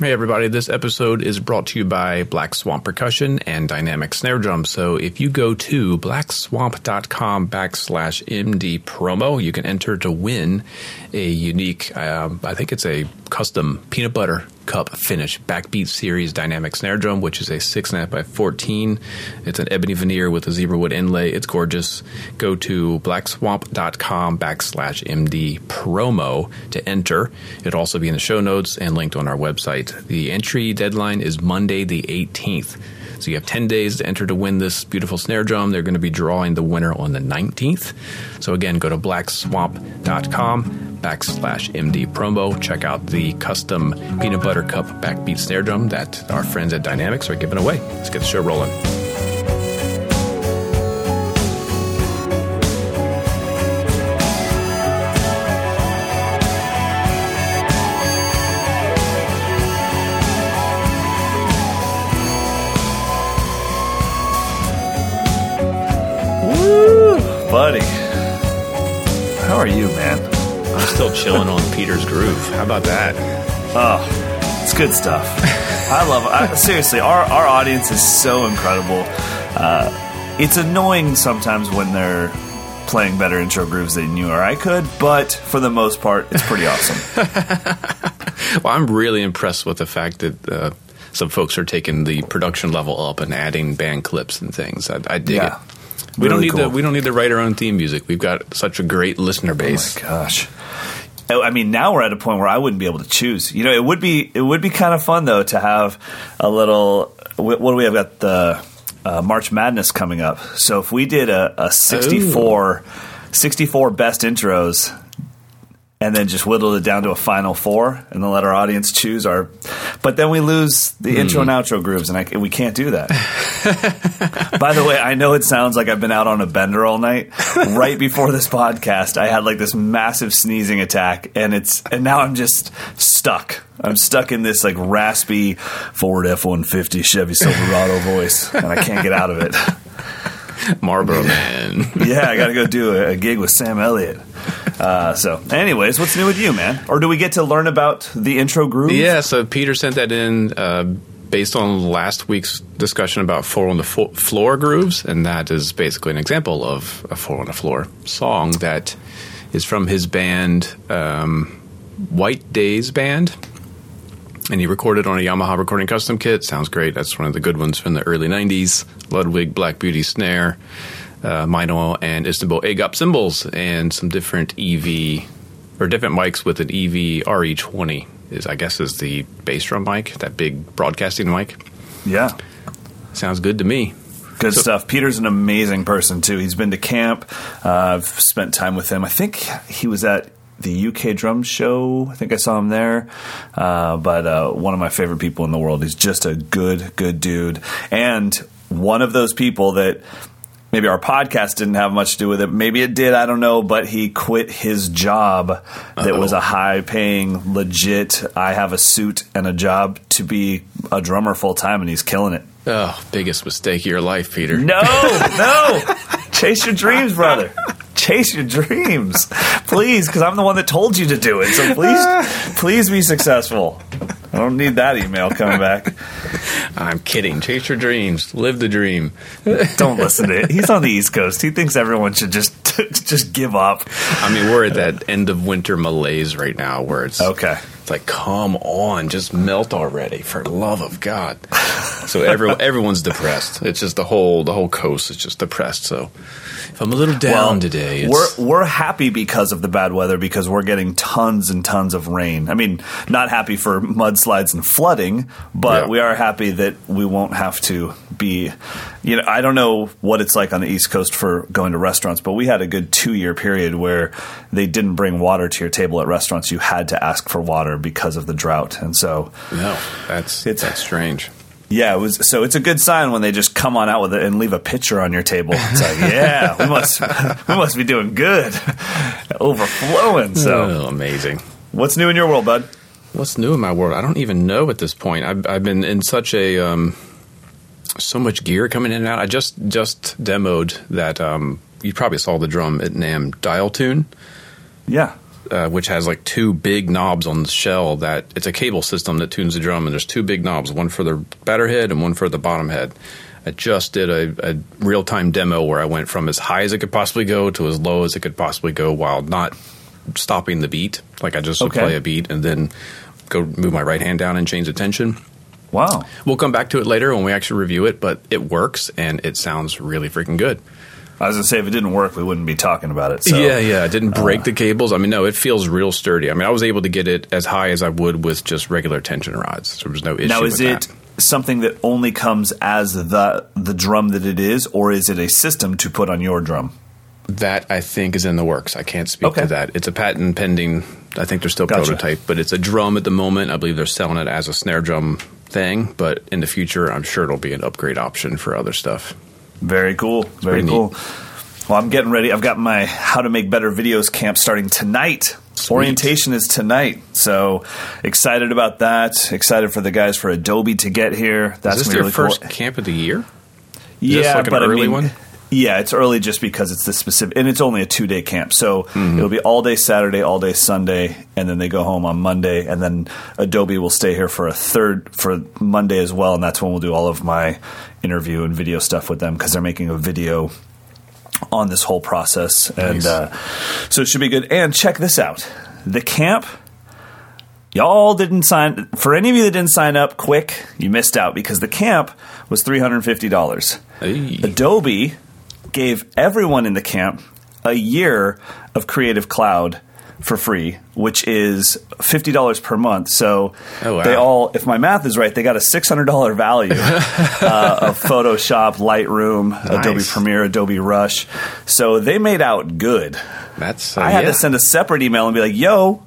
Hey everybody, this episode is brought to you by Black Swamp Percussion and Dynamic Snare Drum. So if you go to blackswamp.com backslash MD promo, you can enter to win a unique, um, I think it's a custom peanut butter cup finish backbeat series dynamic snare drum, which is a 6.5 by 14. It's an ebony veneer with a zebra wood inlay. It's gorgeous. Go to blackswamp.com backslash MD promo to enter. It'll also be in the show notes and linked on our website. The entry deadline is Monday the 18th. So you have 10 days to enter to win this beautiful snare drum. They're going to be drawing the winner on the 19th. So again, go to blackswamp.com backslash MD promo. Check out the custom peanut butter cup backbeat snare drum that our friends at Dynamicx are giving away. Let's get the show rolling. Woo, buddy. How are you, man? I'm still chilling on Peter's groove. How about that? Oh, it's good stuff. I love it. I, seriously, our, our audience is so incredible. Uh, it's annoying sometimes when they're playing better intro grooves than you or I could, but for the most part, it's pretty awesome. well, I'm really impressed with the fact that uh, some folks are taking the production level up and adding band clips and things. I, I dig Yeah. it. We don't need cool. to. We don't need to write our own theme music. We've got such a great listener base. Oh my gosh. Oh, I mean, now we're at a point where I wouldn't be able to choose. You know, it would be it would be kind of fun though to have a little. What do we have? Got the uh, March Madness coming up. So if we did a, a 64, 64 best intros, and then just whittled it down to a final four, and then let our audience choose our. But then we lose the hmm. intro and outro grooves, and I, we can't do that. By the way, I know it sounds like I've been out on a bender all night. Right before this podcast, I had like this massive sneezing attack, and it's and now I'm just stuck. I'm stuck in this like raspy Ford F one fifty Chevy Silverado voice, and I can't get out of it. Marlboro Man. Yeah, I got to go do a, a gig with Sam Elliott. Uh, so, anyways, what's new with you, man? Or do we get to learn about the intro groove? yeah. So Peter sent that in uh, based on last week's discussion about four on the fo- floor grooves, and that is basically an example of a four on the floor song that is from his band um, White Days Band. And he recorded on a Yamaha recording custom kit. Sounds great. That's one of the good ones from the early 90s. Ludwig Black Beauty snare, uh, Meinl and Istanbul AGOP cymbals, and some different EV or different mics with an EV RE20 is I guess is the bass drum mic, that big broadcasting mic. yeah. Sounds good to me. Good So- stuff. Peter's an amazing person too. He's been to camp. Uh, I've spent time with him. I think he was at the UK drum show. I think I saw him there. Uh, but uh, one of my favorite people in the world. He's just a good, good dude, and one of those people that. Maybe our podcast didn't have much to do with it. Maybe it did. I don't know. But he quit his job that was a high paying, legit, I have a suit and a job to be a drummer full time, and he's killing it. Oh, biggest mistake of your life, Peter. No, no. Chase your dreams, brother. Chase your dreams, please, because I'm the one that told you to do it. So please, please be successful. I don't need that email coming back. I'm kidding. Chase your dreams. Live the dream. Don't listen to it. He's on the East Coast. He thinks everyone should just just give up. I mean, we're at that end of winter malaise right now where it's Okay. It's like, come on, just melt already, for love of God. So every, everyone's depressed. It's just the whole the whole coast is just depressed. So if I'm a little down today, it's, we're we're happy because of the bad weather because we're getting tons and tons of rain. I mean, not happy for mudslides and flooding, but Yeah. we are happy that we won't have to be. You know, I don't know what it's like on the East Coast for going to restaurants, but we had a good two year period where they didn't bring water to your table at restaurants. You had to ask for water because of the drought, and so no, that's It's- that's strange. yeah, it was. So it's a good sign when they just come on out with it and leave a pitcher on your table. It's like, yeah, we must we must be doing good, overflowing. So, oh, amazing. what's new in your world, bud? What's new in my world? I don't even know at this point. I've, I've been in such a um, so much gear coming in and out. I just just demoed that. Um, you probably saw the drum at Nam Dial Tune. Yeah, uh, which has like two big knobs on the shell. That it's a cable system that tunes the drum, and there's two big knobs, one for the batter head and one for the bottom head. I just did a, a real time demo where I went from as high as it could possibly go to as low as it could possibly go while not stopping the beat. Like I just Okay. play a beat and then go move my right hand down and change the tension. Wow. We'll come back to it later when we actually review it, but it works and it sounds really freaking good. I was gonna say if it didn't work, we wouldn't be talking about it. So. yeah, yeah. it didn't uh, break the cables. I mean, no, it feels real sturdy. I mean, I was able to get it as high as I would with just regular tension rods. So there was no issue. Now, is it that. something that only comes as the the drum that it is, or is it a system to put on your drum? that? I think is in the works. I can't speak Okay. to that. It's a patent pending. I think they're still Gotcha. prototype, but it's a drum at the moment. I believe they're selling it as a snare drum thing, but in the future, I'm sure it'll be an upgrade option for other stuff. Very cool. Very cool. Well, I'm getting ready. I've got my How to Make Better Videos camp starting tonight. Sweet. Orientation is tonight. So excited about that. Excited for the guys for Adobe to get here. That's is this your really first cool. camp of the year? yeah, this like an but early I mean, one? Yeah, it's early just because it's the specific, and it's only a two day camp. So Mm-hmm. it'll be all day Saturday, all day Sunday, and then they go home on Monday, and then Adobe will stay here for a third for Monday as well, and that's when we'll do all of my interview and video stuff with them because they're making a video on this whole process, and uh, so it should be good. And check this out: the camp. Y'all didn't sign for any of you that didn't sign up quick. You missed out because the camp was three hundred fifty dollars. Hey. Adobe gave everyone in the camp a year of Creative Cloud for free, which is fifty dollars per month. So Oh, wow. they all, if my math is right, they got a six hundred dollar value uh, of Photoshop, Lightroom, Adobe Premiere, Adobe Rush. So they made out good. That's uh, I had yeah. to send a separate email and be like, "Yo,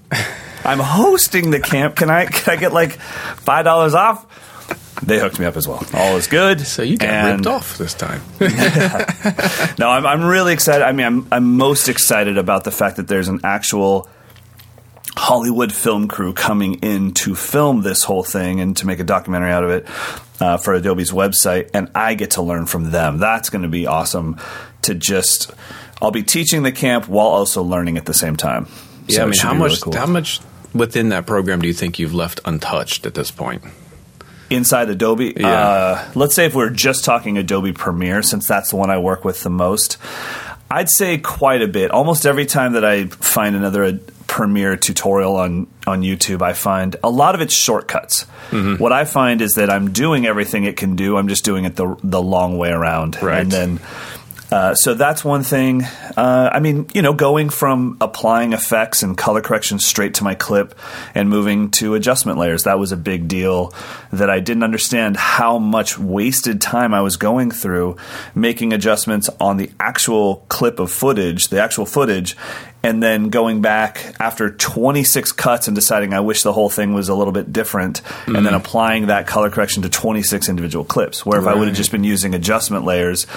I'm hosting the camp. Can I can I get like five dollars off?" They hooked me up as well. All is good. So you got And- ripped off this time. no, I'm, I'm really excited. I mean, I'm, I'm most excited about the fact that there's an actual Hollywood film crew coming in to film this whole thing and to make a documentary out of it uh, for Adobe's website, and I get to learn from them. That's going to be awesome to just. I'll be teaching the camp while also learning at the same time. yeah, So I mean, how much? really cool. How much within that program do you think you've left untouched at this point? Inside Adobe. Yeah. Uh, let's say if we're just talking Adobe Premiere, since that's the one I work with the most, I'd say quite a bit. Almost every time that I find another Ad- Premiere tutorial on on YouTube, I find a lot of it's shortcuts. Mm-hmm. What I find is that I'm doing everything it can do. I'm just doing it the the long way around, Right. and then. Uh, so that's one thing. Uh, I mean, you know, going from applying effects and color correction straight to my clip and moving to adjustment layers, that was a big deal that I didn't understand how much wasted time I was going through making adjustments on the actual clip of footage, the actual footage, and then going back after 26 cuts and deciding I wish the whole thing was a little bit different, and then mm. applying that color correction to 26 individual clips. Where if I would have just been using adjustment layers,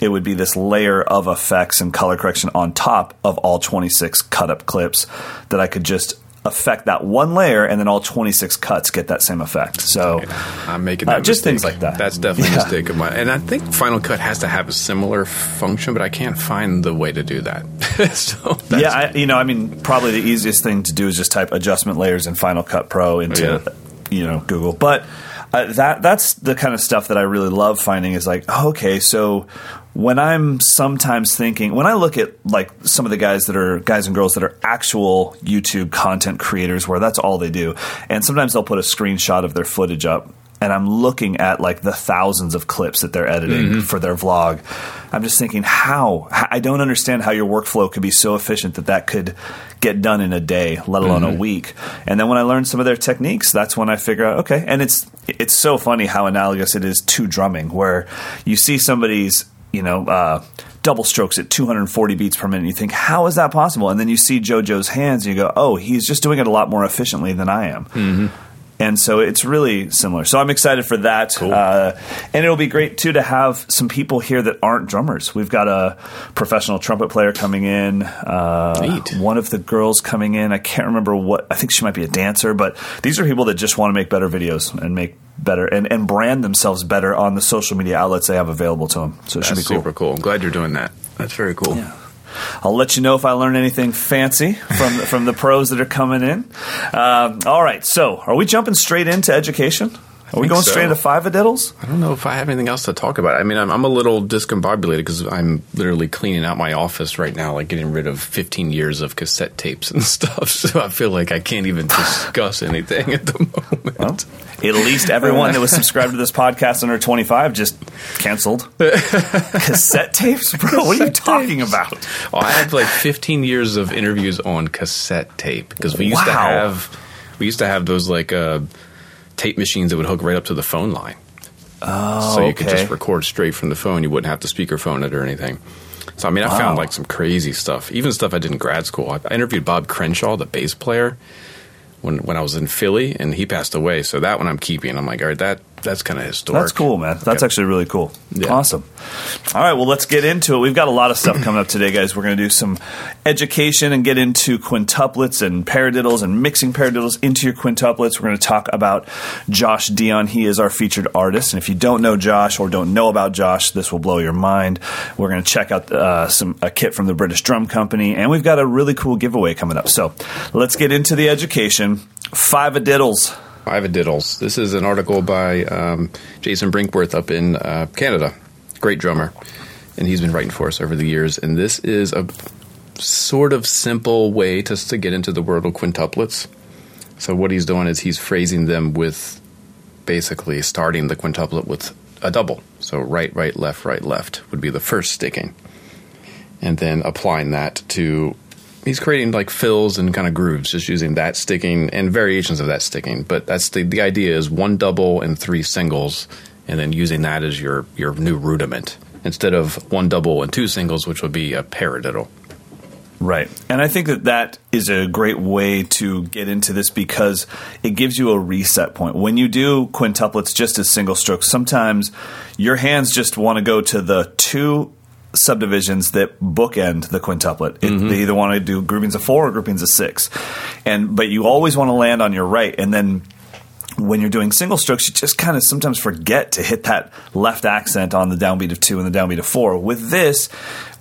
it would be this layer of effects and color correction on top of all 26 cut up clips that I could just affect that one layer and then all 26 cuts get that same effect. So I'm making Uh, that just things like that. That's definitely Yeah. a mistake of mine. And I think Final Cut has to have a similar function, but I can't find the way to do that. so that's, yeah, I, you know, I mean, probably the easiest thing to do is just type adjustment layers in Final Cut Pro into, Yeah. you know, Google. But uh, that that's the kind of stuff that I really love finding is like, oh, okay, so when I'm sometimes thinking, when I look at like some of the guys that are guys and girls that are actual YouTube content creators, where that's all they do, and sometimes they'll put a screenshot of their footage up. And I'm looking at like the thousands of clips that they're editing mm-hmm. for their vlog. I'm just thinking, how? I don't understand how your workflow could be so efficient that that could get done in a day, let alone a mm-hmm. week. And then when I learn some of their techniques, that's when I figure out, okay. And it's it's so funny how analogous it is to drumming, where you see somebody's you know, uh, double strokes at 240 beats per minute. You think, how is that possible? And then you see JoJo's hands and you go, oh, he's just doing it a lot more efficiently than I am. And so it's really similar. So I'm excited for that. Uh, and it'll be great, too, to have some people here that aren't drummers. We've got a professional trumpet player coming in, uh, Neat. one of the girls coming in. I can't remember what, I think she might be a dancer, but these are people that just want to make better videos and make better and, and brand themselves better on the social media outlets they have available to them. So it should that's be cool. super cool. I'm glad you're doing that. That's very cool. I'll let you know if I learn anything fancy from from the pros that are coming in. Uh, all right, so are we jumping straight into education? Are we going so. straight into five diddles? I don't know if I have anything else to talk about. I mean, I'm, I'm a little discombobulated because I'm literally cleaning out my office right now, like getting rid of 15 years of cassette tapes and stuff. So I feel like I can't even discuss anything at the moment. Well, at least everyone that was subscribed to this podcast under 25 just canceled. Cassette tapes? Bro, what are you talking about? Oh, I have like 15 years of interviews on cassette tape because we used to have we used to have those like uh, tape machines that would hook right up to the phone line. Oh, so you could just oh, record straight from the phone. You wouldn't have to speakerphone it or anything. So I mean, I Wow. found like some crazy stuff, even stuff I did in grad school. I, I interviewed Bob Cranshaw, the bass player, when when I was in Philly, and he passed away. So that one I'm keeping. I'm like, all right, that that's kind of historic. That's cool, man. That's actually really cool. Yeah. Awesome. All right, well, let's get into it. We've got a lot of stuff coming up today, guys. We're going to do some education and get into quintuplets and paradiddles and mixing paradiddles into your quintuplets. We're going to talk about Josh Dion. He is our featured artist. And if you don't know Josh or don't know about Josh, this will blow your mind. We're going to check out uh, some a kit from the British Drum Company, and we've got a really cool giveaway coming up. So let's get into the education. Five a diddles. Five Diddles. This is an article by um, Jason Brinkworth up in uh, Canada. Great drummer. And he's been writing for us over the years. And this is a sort of simple way to, to get into the world of quintuplets. So, what he's doing is he's phrasing them with basically starting the quintuplet with a double. So, right, right, left, right, left would be the first sticking. And then applying that to he's creating like fills and kind of grooves, just using that sticking and variations of that sticking. But that's the the idea is one double and three singles, and then using that as your your new rudiment instead of one double and two singles, which would be a paradiddle. Right. And I think that that is a great way to get into this because it gives you a reset point. When you do quintuplets just as single strokes, sometimes your hands just want to go to the two subdivisions that bookend the quintuplet. It, mm-hmm. They either want to do groupings of four or groupings of six. And but you always want to land on your right and then when you're doing single strokes, you just kind of sometimes forget to hit that left accent on the downbeat of two and the downbeat of four. With this,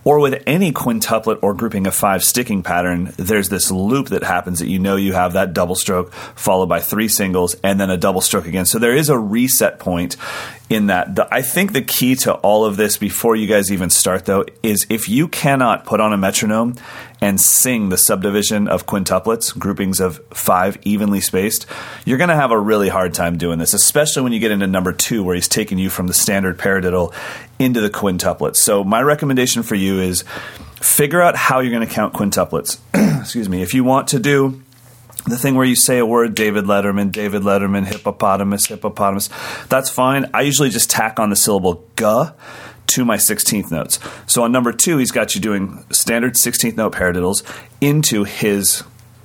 or with any quintuplet or grouping of five sticking pattern, there's this loop that happens that you know you have that double stroke followed by three singles and then a double stroke again. So there is a reset point in that. The, I think the key to all of this before you guys even start, though, is if you cannot put on a metronome and sing the subdivision of quintuplets, groupings of five evenly spaced, you're going to have a really hard time doing this, especially when you get into number two, where he's taking you from the standard paradiddle into the quintuplets. So, my recommendation for you is figure out how you're going to count quintuplets. Excuse me. If you want to do the thing where you say a word, David Letterman, David Letterman, hippopotamus, hippopotamus, that's fine. I usually just tack on the syllable "g" to my 16th notes. So on number two, he's got you doing standard 16th note paradiddles into his.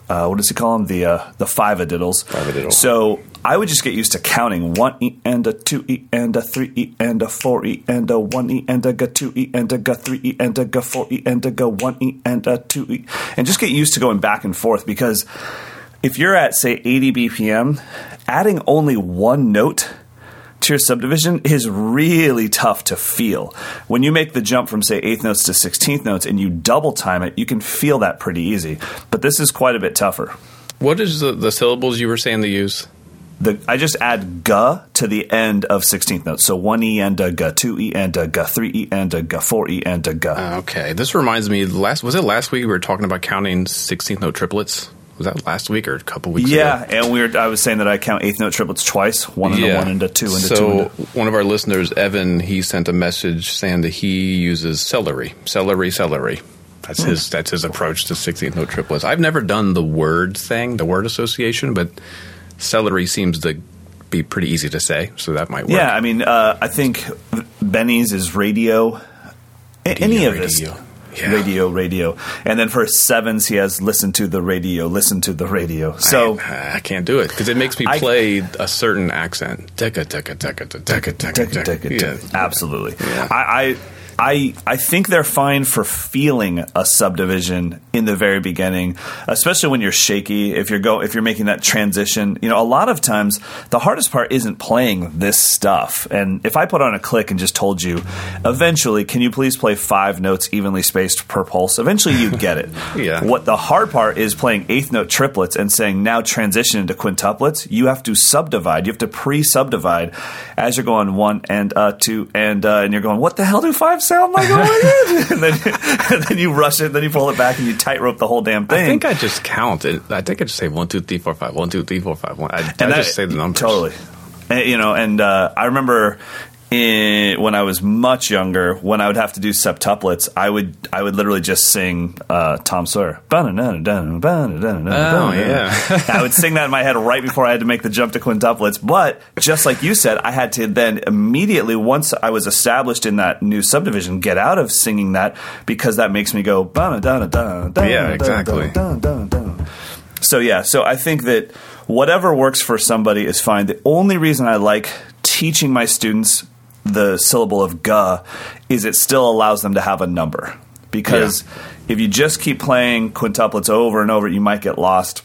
Uh, what does he call them? The uh, the five-a-diddles. Five-a-diddle. So I would just get used to counting one e and a two e and a three e and a four e and a one e and a two e and a g three e and a four e and a one e and a two e, and just get used to going back and forth because if you're at say 80 BPM, adding only one note your subdivision is really tough to feel. When you make the jump from say eighth notes to 16th notes and you double time it, you can feel that pretty easy. But this is quite a bit tougher. What is the, the syllables you were saying to use? The, I just add "ga" to the end of 16th notes. So one e and a "ga," two e and a "ga," three e and a "ga," four e and a "ga." Okay, this reminds me. Last was it last week we were talking about counting 16th note triplets? Was that last week or a couple weeks ago? yeah, and we were, I was saying that I count eighth note triplets twice, one and a one and a two and a so two. A, one of our listeners, Evan, he sent a message saying that he uses celery, celery, celery. That's Hmm. his. That's his approach to 16th note triplets. I've never done the word thing, the word association, but celery seems to be pretty easy to say, so that might work. Yeah, I mean, uh, I think Benny's is radio. A- any of this. Radio. Yeah. Radio, radio. And then for sevens, he has listen to the radio, listen to the radio. So, I, I can't do it because it makes me play a certain accent. Absolutely. I, I I think they're fine for feeling a subdivision in the very beginning, especially when you're shaky. If you're go if you're making that transition, you know, a lot of times the hardest part isn't playing this stuff. And if I put on a click and just told you, eventually, can you please play five notes evenly spaced per pulse? Eventually, you'd get it. Yeah. What the hard part is playing eighth note triplets and saying now transition into quintuplets. You have to subdivide. You have to pre subdivide as you're going one and uh, two and uh, and you're going, what the hell do five sound like? Oh my god! and then and then you rush it, then you pull it back, and you tightrope the whole damn thing. I think I just count it. I think I just say one, two, three, four, five. One, two, three, four, five. One. I, I that- just say the numbers. totally. And, you know, and uh, I remember in, when I was much younger, when I would have to do septuplets, I would I would literally just sing uh, Tom Sawyer. Oh yeah. I would sing that in my head right before I had to make the jump to quintuplets. But just like you said, I had to then immediately, once I was established in that new subdivision, get out of singing that because that makes me go. Yeah, exactly. So yeah, so I think that whatever works for somebody is fine. The only reason I like teaching my students the syllable of ga is it still allows them to have a number. Because if you just keep playing quintuplets over and over, you might get lost.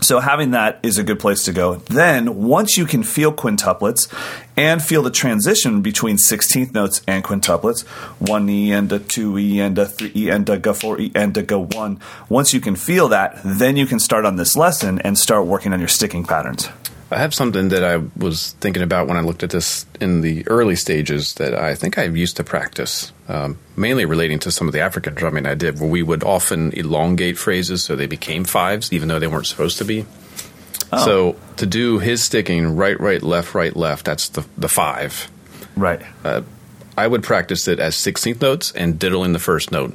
So having that is a good place to go. Then once you can feel quintuplets and feel the transition between 16th notes and quintuplets, one E and a two E and a three E and a ga four E and a ga one. Once you can feel that, then you can start on this lesson and start working on your sticking patterns. I have something that I was thinking about when I looked at this in the early stages that I think I used to practice, um, mainly relating to some of the African drumming I did, where we would often elongate phrases so they became fives, even though they weren't supposed to be. So to do his sticking right, right, left, right, left, that's the the five. Right. Uh, I would practice it as 16th notes and diddling the first note.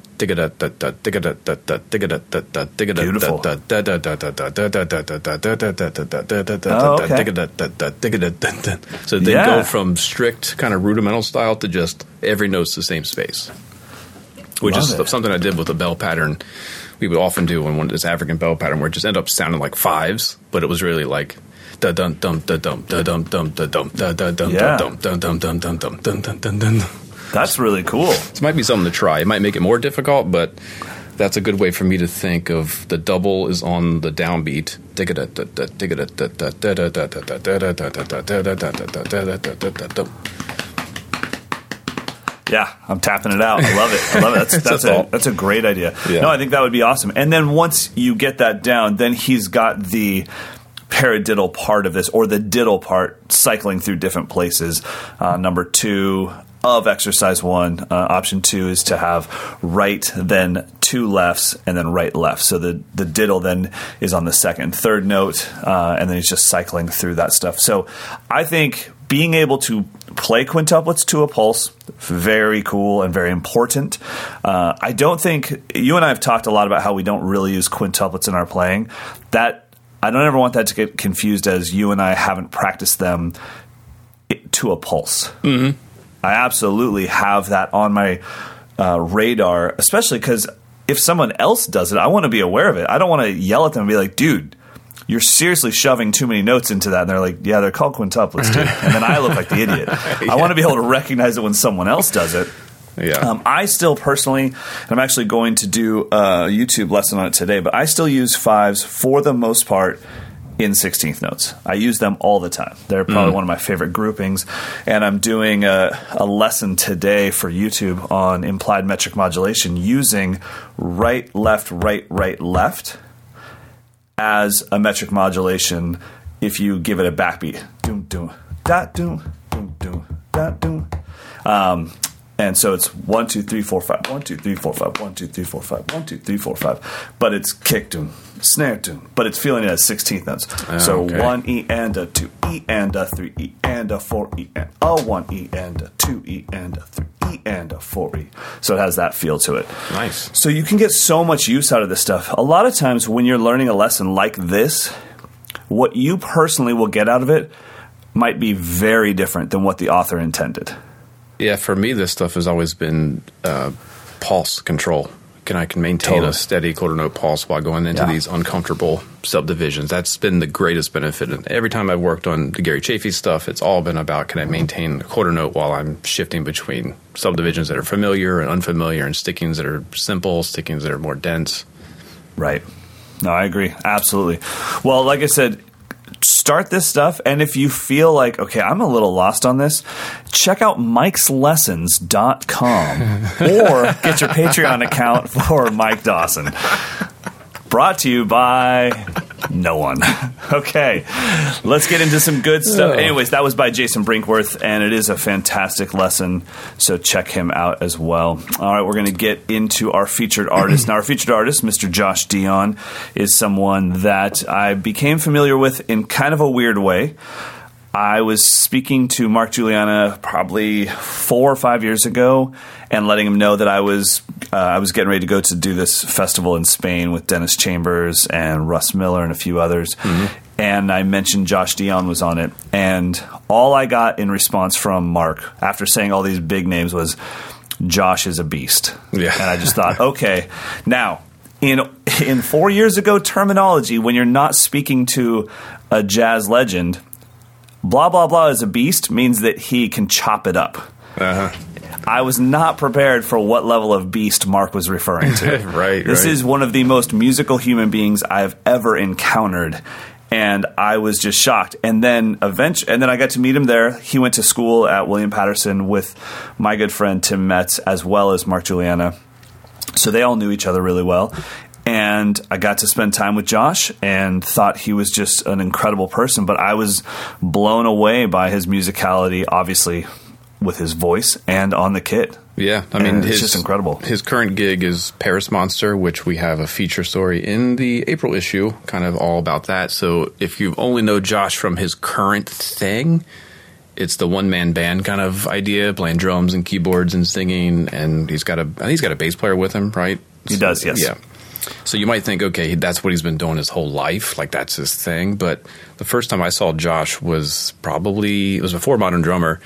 Beautiful. So they Yeah. go from strict kind of rudimental style to just every note's the same space. Which Love is it. something I did with a bell pattern. We would often do in one this African bell pattern where it just ended up sounding like fives, but it was really like da dum dum da dum da dum dum da dum da da dum Yeah. da dum dum dum dum dum dum dum dum dum dum. That's really cool. This might be something to try. It might make it more difficult, but that's a good way for me to think of the double is on the downbeat. Yeah, I'm tapping it out. I love it. I love it. That's, that's, a a, thought. that's a great idea. Yeah. No, I think that would be awesome. And then once you get that down, then he's got the paradiddle part of this, or the diddle part, cycling through different places. Uh, number two of exercise one, uh, option two is to have right, then two lefts, and then right, left. So the, the diddle then is on the second, third note, uh, and then he's just cycling through that stuff. So I think being able to play quintuplets to a pulse very cool and very important uh, i don't think you and i have talked a lot about how we don't really use quintuplets in our playing that i don't ever want that to get confused as you and i haven't practiced them to a pulse mm-hmm. i absolutely have that on my uh, radar especially because if someone else does it i want to be aware of it i don't want to yell at them and be like dude you're seriously shoving too many notes into that. And they're like, yeah, they're called quintuplets too. And then I look like the idiot. I want to be able to recognize it when someone else does it. Yeah. Um, I still personally, and I'm actually going to do a YouTube lesson on it today, but I still use fives for the most part in 16th notes. I use them all the time. They're probably one of my favorite groupings. And I'm doing a, a lesson today for YouTube on implied metric modulation using right, left, right, right, left as a metric modulation if you give it a backbeat. Doom, doom, da, doom, doom, doom, da, doom. Um, and so it's one, two, three, four, five, one, two, three, four, five, one, two, three, four, five, one, two, three, four, five. But it's kick doom, snare doom, but it's feeling it as 16th notes. Ah, so okay. one E and a two E and a three E and a four E and a one E and a two E and a three E and a four E. So it has that feel to it. Nice. So you can get so much use out of this stuff. A lot of times when you're learning a lesson like this, what you personally will get out of it might be very different than what the author intended. Yeah, for me, this stuff has always been uh, pulse control. Can I can maintain Totally. a steady quarter note pulse while going into Yeah. these uncomfortable subdivisions. That's been the greatest benefit. And every time I've worked on the Gary Chaffee stuff, it's all been about can I maintain a quarter note while I'm shifting between subdivisions that are familiar and unfamiliar, and stickings that are simple, stickings that are more dense. Right. No, I agree. Absolutely. Well, like I said, start this stuff. And if you feel like, okay, I'm a little lost on this, check out mikeslessons.com or get your Patreon account for Mike Dawson. Brought to you by no one. Okay, let's get into some good stuff. Anyways, that was by Jason Brinkworth, and it is a fantastic lesson. So check him out as well. All right, we're going to get into our featured artist. now, our featured artist, Mr. Josh Dion, is someone that I became familiar with in kind of a weird way. I was speaking to Mark Guiliana probably four or five years ago, and letting him know that I was uh, I was getting ready to go to do this festival in Spain with Dennis Chambers and Russ Miller and a few others. And I mentioned Josh Dion was on it, and all I got in response from Mark after saying all these big names was, "Josh is a beast." Yeah. and I just thought, okay, now in in four years ago terminology, when you're not speaking to a jazz legend blah blah blah is a beast means that he can chop it up. Uh-huh. I was not prepared for what level of beast Mark was referring to. Right, This right. is one of the most musical human beings I've ever encountered. And I was just shocked. And then eventually, and then I got to meet him there. He went to school at William Paterson with my good friend Tim Metz, as well as Mark Guiliana. So they all knew each other really well. And I got to spend time with Josh and thought he was just an incredible person. But I was blown away by his musicality, obviously, with his voice and on the kit. Yeah, I mean, And it's his, just incredible. His current gig is Paris Monster, which we have a feature story in the April issue, kind of all about that. So if you only know Josh from his current thing, it's the one man band kind of idea, playing drums and keyboards and singing, and he's got a I think he's got a bass player with him, right? He does, yes. Yeah. So you might think, okay, that's what he's been doing his whole life, like that's his thing. But the first time I saw Josh was probably it was before Modern Drummer.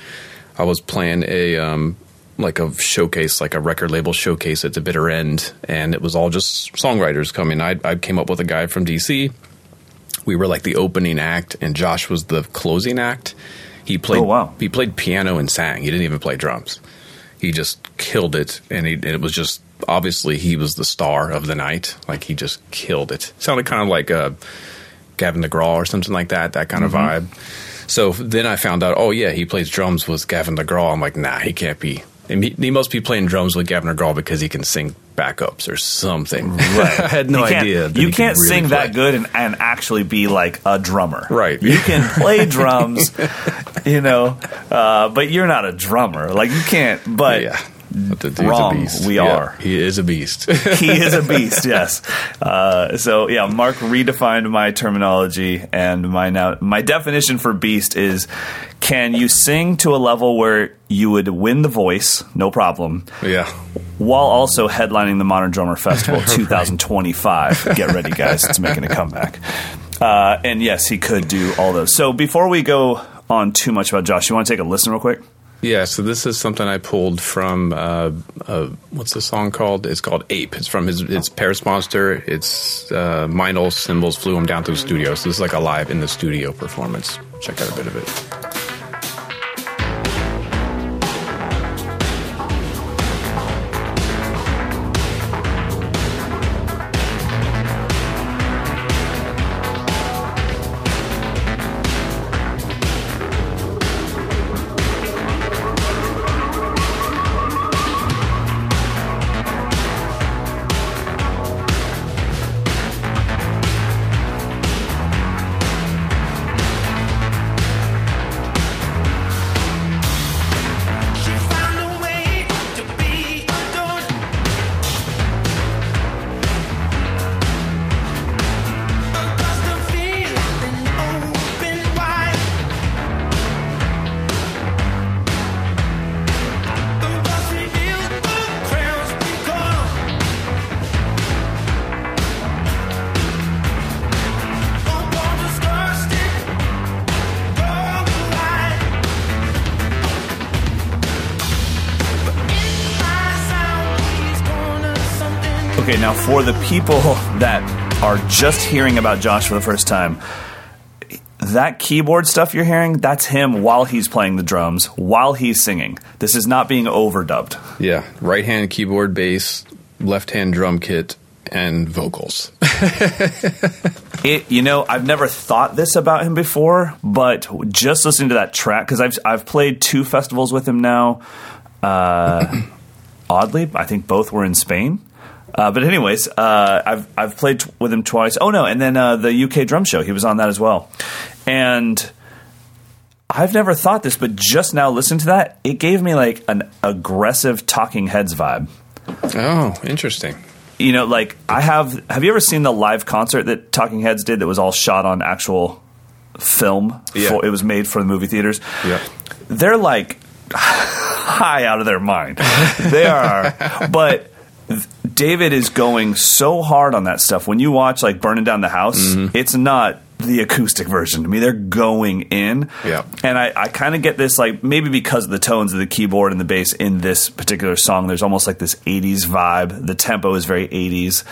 I was playing a um, like a showcase, like a record label showcase at the bitter end, and it was all just songwriters coming. I, I came up with a guy from DC. We were like the opening act, and Josh was the closing act. He played. Oh, wow. He played piano and sang. He didn't even play drums. He just killed it, and, he, and it was just obviously he was the star of the night. Like he just killed it. Sounded kind of like uh, Gavin DeGraw or something like that. That kind of vibe. So then I found out, oh yeah, he plays drums with Gavin DeGraw. I'm like, nah, he can't be. He, he must be playing drums with Gavin DeGraw because he can sing backups or something. Right. I had no idea. You can't really sing that good and, and actually be like a drummer. Right. You can play drums, you know, uh, but you're not a drummer. Like you can't. But Yeah. The dude's Wrong, A beast. we Yeah, are. He is a beast. he is a beast. Yes. Uh, so yeah, Mark redefined my terminology and my now my definition for beast is: can you sing to a level where you would win the voice, no problem, yeah. while also headlining the Modern Drummer Festival 2025. Get ready, guys! It's making a comeback. Uh, and yes, he could do all those. So before we go on too much about Josh, you want to take a listen real quick? Yeah, so this is something I pulled from uh, uh, what's the song called? It's called Ape. It's from his it's Paris Monster. It's uh, Meinl Cymbals flew him down to the studio. So this is like a live in the studio performance. Check out a bit of it. Okay, now for the people that are just hearing about Josh for the first time, that keyboard stuff you're hearing, that's him while he's playing the drums, while he's singing. This is not being overdubbed. Yeah, right hand keyboard, bass, left hand drum kit, and vocals. It, you know, I've never thought this about him before, but just listening to that track because I've I've played two festivals with him now. Uh, oddly, I think both were in Spain. Uh, but anyways, uh, I've I've played t- with him twice. Oh no, and then uh, the UK drum show, he was on that as well. And I've never thought this, but just now listening to that, it gave me like an aggressive Talking Heads vibe. oh, interesting. You know, like I have. Have you ever seen the live concert that Talking Heads did? That was all shot on actual film. Yeah. For, it was made for the movie theaters. Yeah. They're like high out of their mind. they are, but. David is going so hard on that stuff. When you watch like Burning Down the House, Mm-hmm. it's not the acoustic version. I mean, they're going in. Yeah. And I, I kind of get this, like, maybe because of the tones of the keyboard and the bass in this particular song, there's almost like this 80s vibe. The tempo is very 80s.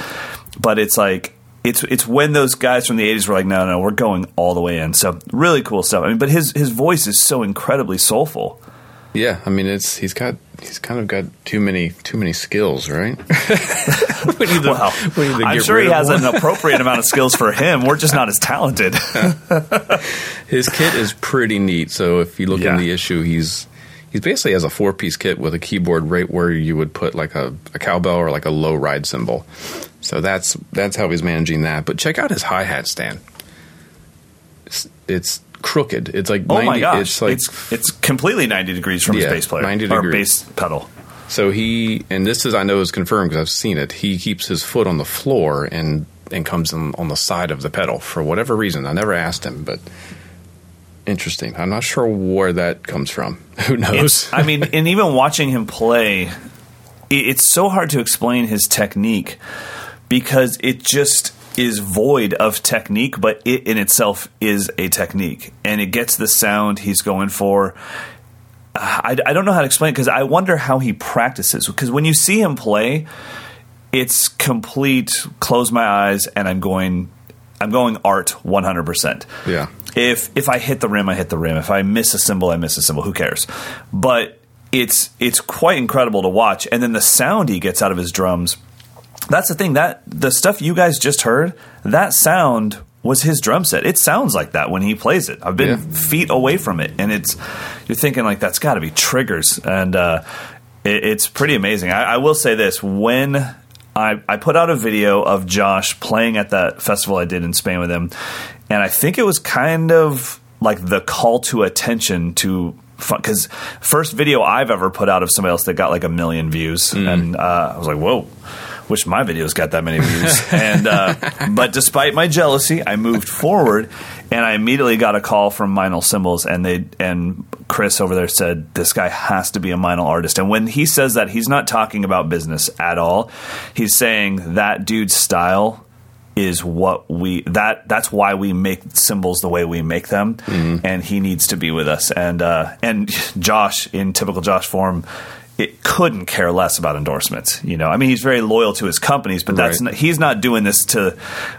But it's like, it's it's when those guys from the 80s were like, no, no, we're going all the way in. So really cool stuff. I mean, but his, his voice is so incredibly soulful. Yeah, I mean it's he's got he's kind of got too many too many skills, right? we need to, Well, we need to I'm sure he has one. an appropriate amount of skills for him. We're just not as talented. His kit is pretty neat. So if you look Yeah. in the issue, he's he's basically has a four piece kit with a keyboard right where you would put like a, a cowbell or like a low ride cymbal. So that's that's how he's managing that. But check out his hi hat stand. It's, it's crooked. It's like oh 90, my gosh, It's like it's it's completely 90 degrees from Yeah, his bass player 90 or degrees. bass pedal. So he, and this is I know is confirmed because I've seen it. He keeps his foot on the floor and and comes on, on the side of the pedal for whatever reason. I never asked him, but interesting. I'm not sure where that comes from. Who knows? It's, I mean, and even watching him play, it, it's so hard to explain his technique because it just is void of technique, but it in itself is a technique, and it gets the sound he's going for. I, I don't know how to explain it because I wonder how he practices. Because when you see him play, it's complete. Close my eyes, and I'm going. I'm going art 100. percent yeah, if if I hit the rim, I hit the rim. If I miss a cymbal, I miss a symbol. Who cares? But it's it's quite incredible to watch. And then the sound he gets out of his drums. That's the thing that the stuff you guys just heard. That sound was his drum set. It sounds like that when he plays it. I've been Yeah. feet away from it, and it's you're thinking like that's got to be triggers, and uh, it, it's pretty amazing. I, I will say this when. I, I put out a video of Josh playing at that festival I did in Spain with him, and I think it was kind of like the call to attention to because first video I've ever put out of somebody else that got like a million views, and uh, I was like, whoa. Wish my videos got that many views, and uh, but despite my jealousy, I moved forward, and I immediately got a call from Meinl Cymbals, and they and Chris over there said this guy has to be a Minel artist, and when he says that, he's not talking about business at all. He's saying that dude's style is what we that that's why we make cymbals the way we make them. And he needs to be with us. And uh and Josh in typical Josh form it couldn't care less about endorsements you know? I mean he's very loyal to his companies but that's Right. not, he's not doing this to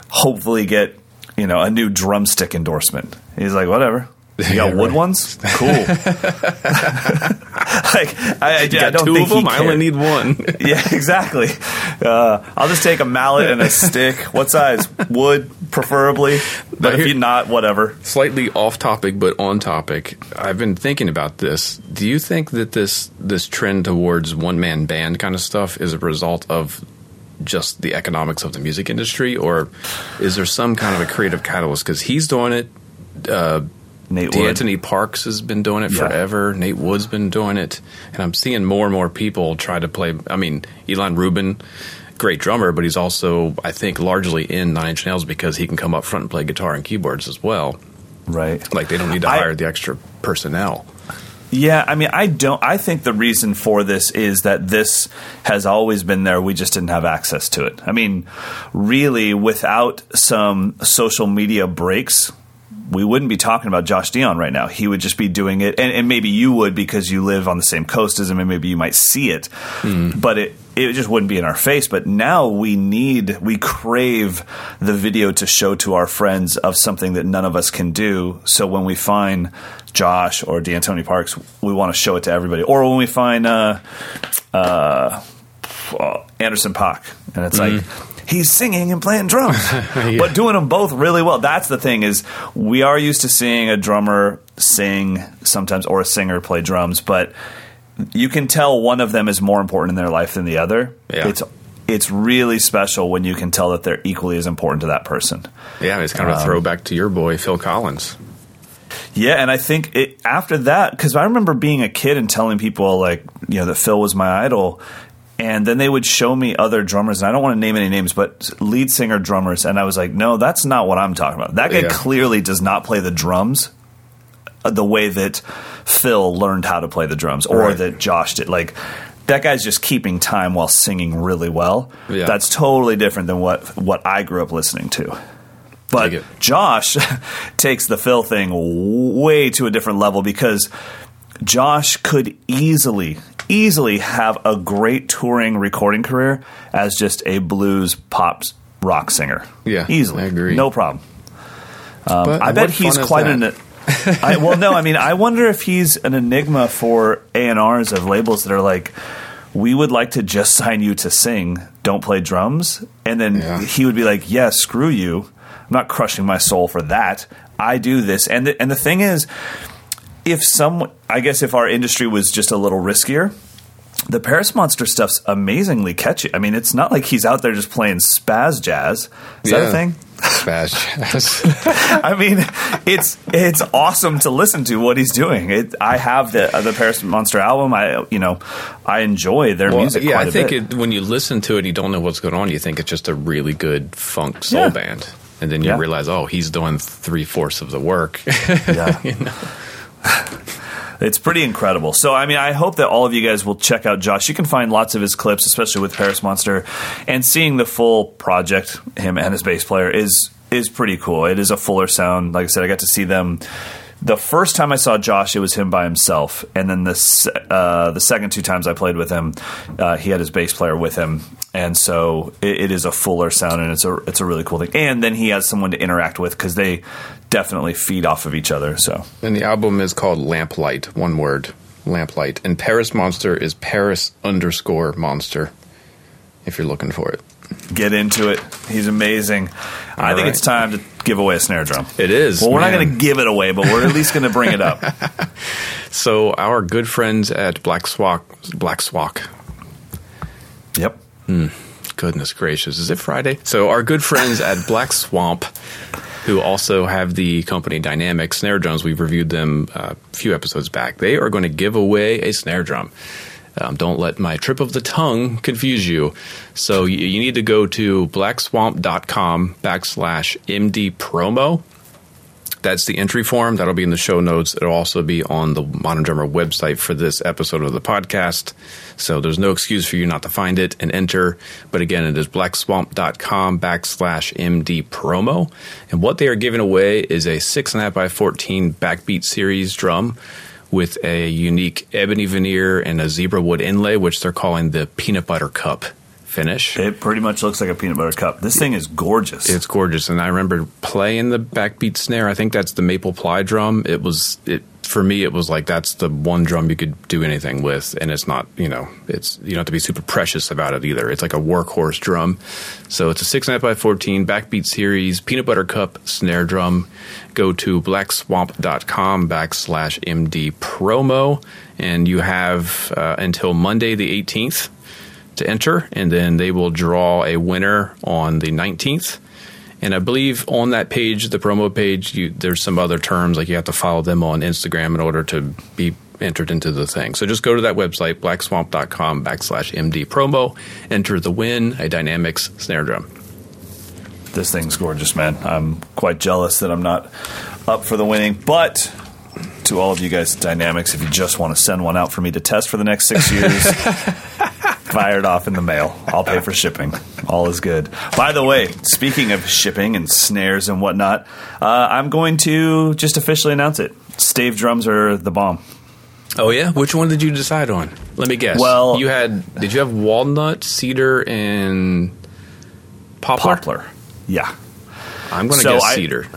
hopefully get you know a new drumstick endorsement. He's like whatever. You got Yeah, wood right. ones? Cool like i, I, I got don't two think of them. he I only need one. Yeah, exactly. Uh, I'll just take a mallet and a stick. What size? Wood, preferably. But if here- you not, whatever. Slightly off topic, but on topic. I've been thinking about this. Do you think that this this trend towards one man band kind of stuff is a result of just the economics of the music industry, or is there some kind of a creative catalyst? Because he's doing it. Uh, Nate Wood. Deantoni Parks has been doing it Yeah. forever. Nate Wood's been doing it, and I'm seeing more and more people try to play. I mean, Ilan Rubin, great drummer, but he's also, I think, largely in Nine Inch Nails because he can come up front and play guitar and keyboards as well. Right. Like they don't need to I- hire the extra personnel. Yeah, I mean, I don't. I think the reason for this is that this has always been there. We just didn't have access to it. I mean, really, without some social media breaks, we wouldn't be talking about Josh Dion right now. He would just be doing it, and, and maybe you would because you live on the same coast as him, and maybe you might see it. But it it just wouldn't be in our face. But now we need, we crave the video to show to our friends of something that none of us can do. So when we find Josh or Deantoni Parks, we want to show it to everybody. Or when we find uh, uh, Anderson .Paak, and it's like he's singing and playing drums, but doing them both really well. That's the thing is we are used to seeing a drummer sing sometimes or a singer play drums, but you can tell one of them is more important in their life than the other. Yeah. It's it's really special when you can tell that they're equally as important to that person. Yeah, it's kind of a um, throwback to your boy Phil Collins. Yeah, and I think it, after that, because I remember being a kid and telling people like you know that Phil was my idol, and then they would show me other drummers, and I don't want to name any names, but lead singer drummers, and I was like, no, that's not what I'm talking about. That guy Yeah. clearly does not play the drums uh, the way that Phil learned how to play the drums, or Right. that Josh did. Like that guy's just keeping time while singing really well. Yeah. That's totally different than what what I grew up listening to. But. Josh takes the Phil thing way to a different level because Josh could easily, easily have a great touring recording career as just a blues pop rock singer. Yeah, easily, I agree. no problem. Um, but I bet he's quite that? an. I, well, no, I mean, I wonder if he's an enigma for A and R's of labels that are like, we would like to just sign you to sing, don't play drums, and then Yeah. he would be like, yeah, screw you, I'm not crushing my soul for that. I do this, and the, and the thing is, if some, I guess, if our industry was just a little riskier. The Paris Monster stuff's amazingly catchy. I mean, it's not like he's out there just playing spaz jazz. Is that a thing? Spaz jazz. I mean, it's it's awesome to listen to what he's doing. It, I have the the Paris Monster album. I you know I enjoy their Well, music. yeah, I think it, when you listen to it, you don't know what's going on. You think it's just a really good funk soul Yeah. band, and then you Yeah. realize, oh, he's doing three fourths of the work. Yeah. It's pretty incredible. So, I mean, I hope that all of you guys will check out Josh. You can find lots of his clips, especially with Paris Monster, and seeing the full project, him and his bass player, is is pretty cool. It is a fuller sound. Like I said, I got to see them. The first time I saw Josh, it was him by himself, and then the uh, the second two times I played with him, uh, he had his bass player with him, and so it, it is a fuller sound, and it's a it's a really cool thing. And then he has someone to interact with because they definitely feed off of each other. So and the album is called Lamplight, one word, Lamplight. And Paris Monster is Paris underscore Monster. If you're looking for it, get into it. He's amazing. I think right. it's time to give away a snare drum. It is, Well, we're not going to give it away, but we're at least going to bring it up. so our good friends at Black Swak, Black Swak, Yep. Hmm. Goodness gracious, is it Friday? So our good friends at Black Swamp, who also have the company Dynamicx Snare Drums, we've reviewed them uh, a few episodes back. They are going to give away a snare drum. Um, don't let my trip of the tongue confuse you. So you, you need to go to blackswamp.com backslash MD promo. That's the entry form. That'll be in the show notes. It'll also be on the Modern Drummer website for this episode of the podcast. So there's no excuse for you not to find it and enter. But again, it is blackswamp.com backslash MD promo. And what they are giving away is a 6.5 by 14 backbeat series drum with a unique ebony veneer and a zebra wood inlay, which they're calling the peanut butter cup finish. It pretty much looks like a peanut butter cup. This thing is gorgeous. It's gorgeous, and I remember playing the backbeat snare. I think that's the maple ply drum. It was it for me. It was like that's the one drum you could do anything with, and it's not you know it's you don't have to be super precious about it either. It's like a workhorse drum. So it's a six and a half by fourteen backbeat series peanut butter cup snare drum. Go to blackswamp.com backslash md promo, and you have uh, until Monday the eighteenth to enter, and then they will draw a winner on the 19th. And I believe on that page, the promo page, you, there's some other terms like you have to follow them on Instagram in order to be entered into the thing. So just go to that website, blackswamp.com backslash MD promo, enter the win, a Dynamicx snare drum. this thing's gorgeous, man. I'm quite jealous that I'm not up for the winning, but to all of you guys at Dynamicx, if you just want to send one out for me to test for the next six years, fired off in the mail. I'll pay for shipping. All is good. By the way, speaking of shipping and snares and whatnot, uh, I'm going to just officially announce it. Stave drums are the bomb. Oh yeah, which one did you decide on? Let me guess. Well- you had did you have walnut, cedar, and poplar? Poplar. Yeah. I'm going to So guess I- cedar.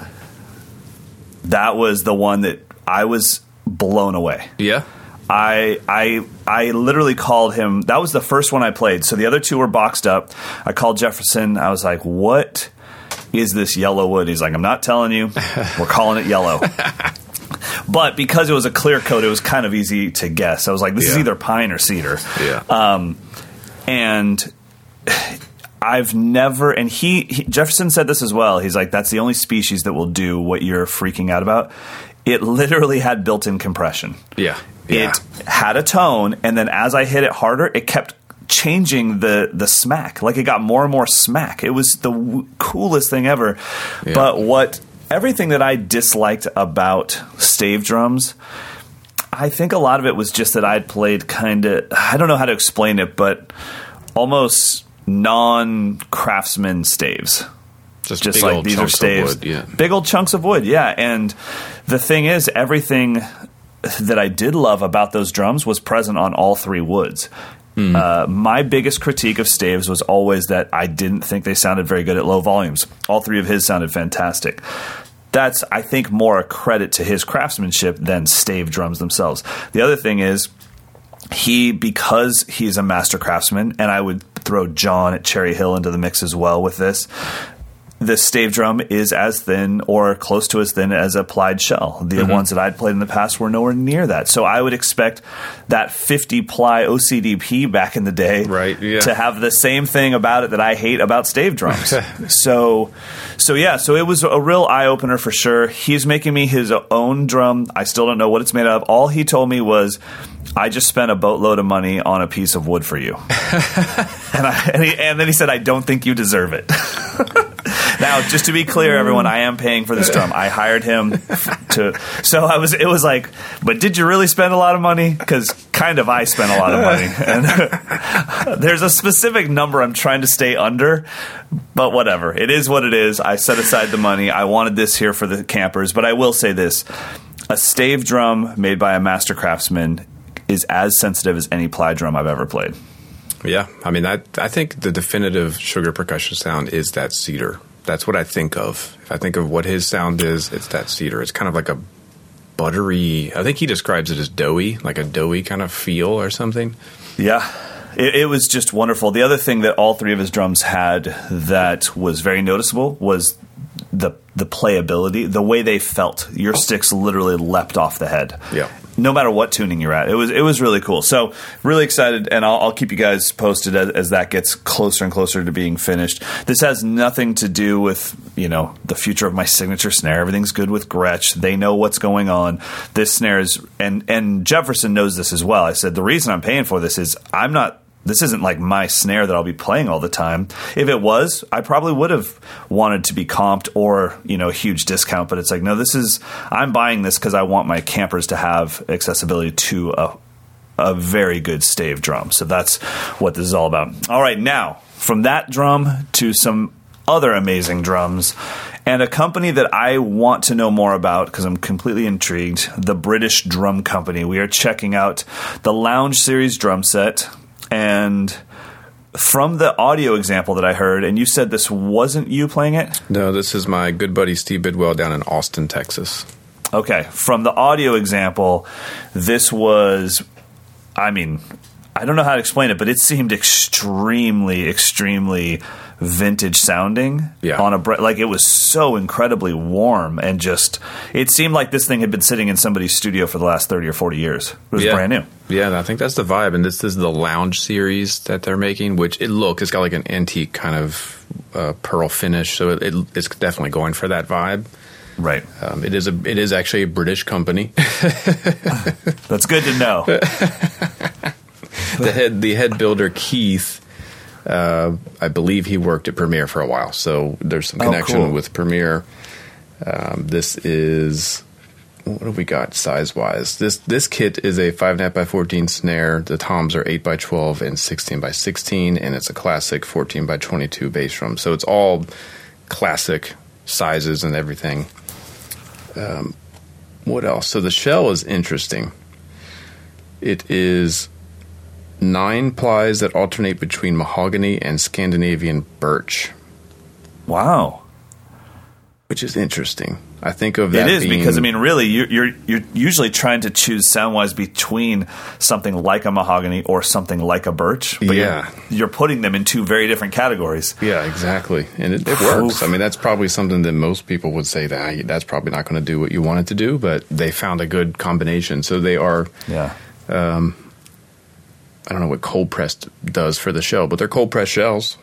That was the one that I was blown away. Yeah. I I I literally called him. That was the first one I played. So the other two were boxed up. I called Jefferson. I was like, "What is this yellow wood?" He's like, "I'm not telling you. We're calling it yellow." but because it was a clear coat, it was kind of easy to guess. I was like, "This is either pine or cedar." Yeah. Um, and I've never, and he, he Jefferson said this as well. He's like, that's the only species that will do what you're freaking out about. It literally had built-in compression. yeah. Yeah. It had a tone, and then as I hit it harder, it kept changing the the smack. Like it got more and more smack. It was the w- coolest thing ever. Yeah. But what everything that I disliked about stave drums. I think a lot of it was just that I'd played kind of, I don't know how to explain it, but almost non craftsman staves. just Just big like old these are staves. wood, yeah. Big old chunks of wood, yeah. And the thing is, everything that I did love about those drums was present on all three woods. Hmm. Uh, my biggest critique of staves was always that I didn't think they sounded very good at low volumes. All three of his sounded fantastic. That's, I think, more a credit to his craftsmanship than stave drums themselves. The other thing is, he because he's a master craftsman, and I would throw John at Cherry Hill into the mix as well with this. The stave drum is as thin or close to as thin as a plied shell. The Mm-hmm. ones that I'd played in the past were nowhere near that. So I would expect that 50 ply OCDP back in the day Right, yeah. to have the same thing about it that I hate about stave drums. so, so yeah, so it was a real eye opener for sure. He's making me his own drum. I still don't know what it's made of. All he told me was, "I just spent a boatload of money on a piece of wood for you," and, I, and, he, and then he said, "I don't think you deserve it." now, just to be clear, everyone, I am paying for this drum. I hired him to. So I was. It was like, but did you really spend a lot of money? Because kind of, I spent a lot of money, and there's a specific number I'm trying to stay under. But whatever, it is what it is. I set aside the money. I wanted this here for the campers, but I will say this: a stave drum made by a master craftsman is as sensitive as any ply drum I've ever played. Yeah, I mean, I I think the definitive sugar percussion sound is that cedar. That's what I think of. If I think of what his sound is, it's that cedar. It's kind of like a buttery. I think he describes it as doughy, like a doughy kind of feel or something. Yeah. It, it was just wonderful. The other thing that all three of his drums had that was very noticeable was the the playability, the way they felt. Your oh. sticks literally leapt off the head. Yeah. No matter what tuning you're at, it was it was really cool. So really excited, and I'll, I'll keep you guys posted as, as that gets closer and closer to being finished. This has nothing to do with you know the future of my signature snare. Everything's good with Gretsch. They know what's going on. This snare is, and and Jefferson knows this as well. I said the reason I'm paying for this is I'm not this isn't like my snare that I'll be playing all the time. If it was, I probably would have wanted to be comped or, you know, a huge discount, but it's like, no, this is, I'm buying this because I want my campers to have accessibility to a, a very good stave drum. So that's what this is all about. All right, now from that drum to some other amazing drums and a company that I want to know more about because I'm completely intrigued the British Drum Company. We are checking out the Lounge Series drum set and from the audio example that I heard, and you said this wasn't you playing it? No, this is my good buddy Steve Bidwell down in Austin, Texas. Okay, from the audio example, this was, I mean, I don't know how to explain it, but it seemed extremely, extremely vintage sounding Yeah. on a bre- like it was so incredibly warm and just it seemed like this thing had been sitting in somebody's studio for the last 30 or 40 years. It was yeah. brand new. Yeah, I think that's the vibe. And this is the lounge series that they're making, which it look it's got like an antique kind of uh, pearl finish, so it, it, it's definitely going for that vibe. Right. Um, it is a it is actually a British company. That's good to know. the head the head builder Keith, uh, I believe he worked at Premier for a while, so there's some Oh, connection cool. with Premier. Um, this is what have we got size wise? This this kit is a five and a half by fourteen snare. The toms are eight by twelve and sixteen by sixteen, and it's a classic fourteen by twenty two bass drum. So it's all classic sizes and everything. Um, what else? So the shell is interesting. It is nine plies that alternate between mahogany and Scandinavian birch, Wow. which is interesting. I think of that It is because I mean, really, you're, you're you're usually trying to choose sound wise between something like a mahogany or something like a birch. But Yeah. you're, you're putting them in two very different categories. yeah, exactly, and it, it works. I mean, that's probably something that most people would say that "Ah, that's probably not going to do what you want it to do, but they found a good combination. So they are Yeah. I don't know what cold pressed does for the shell, but they're cold pressed shells,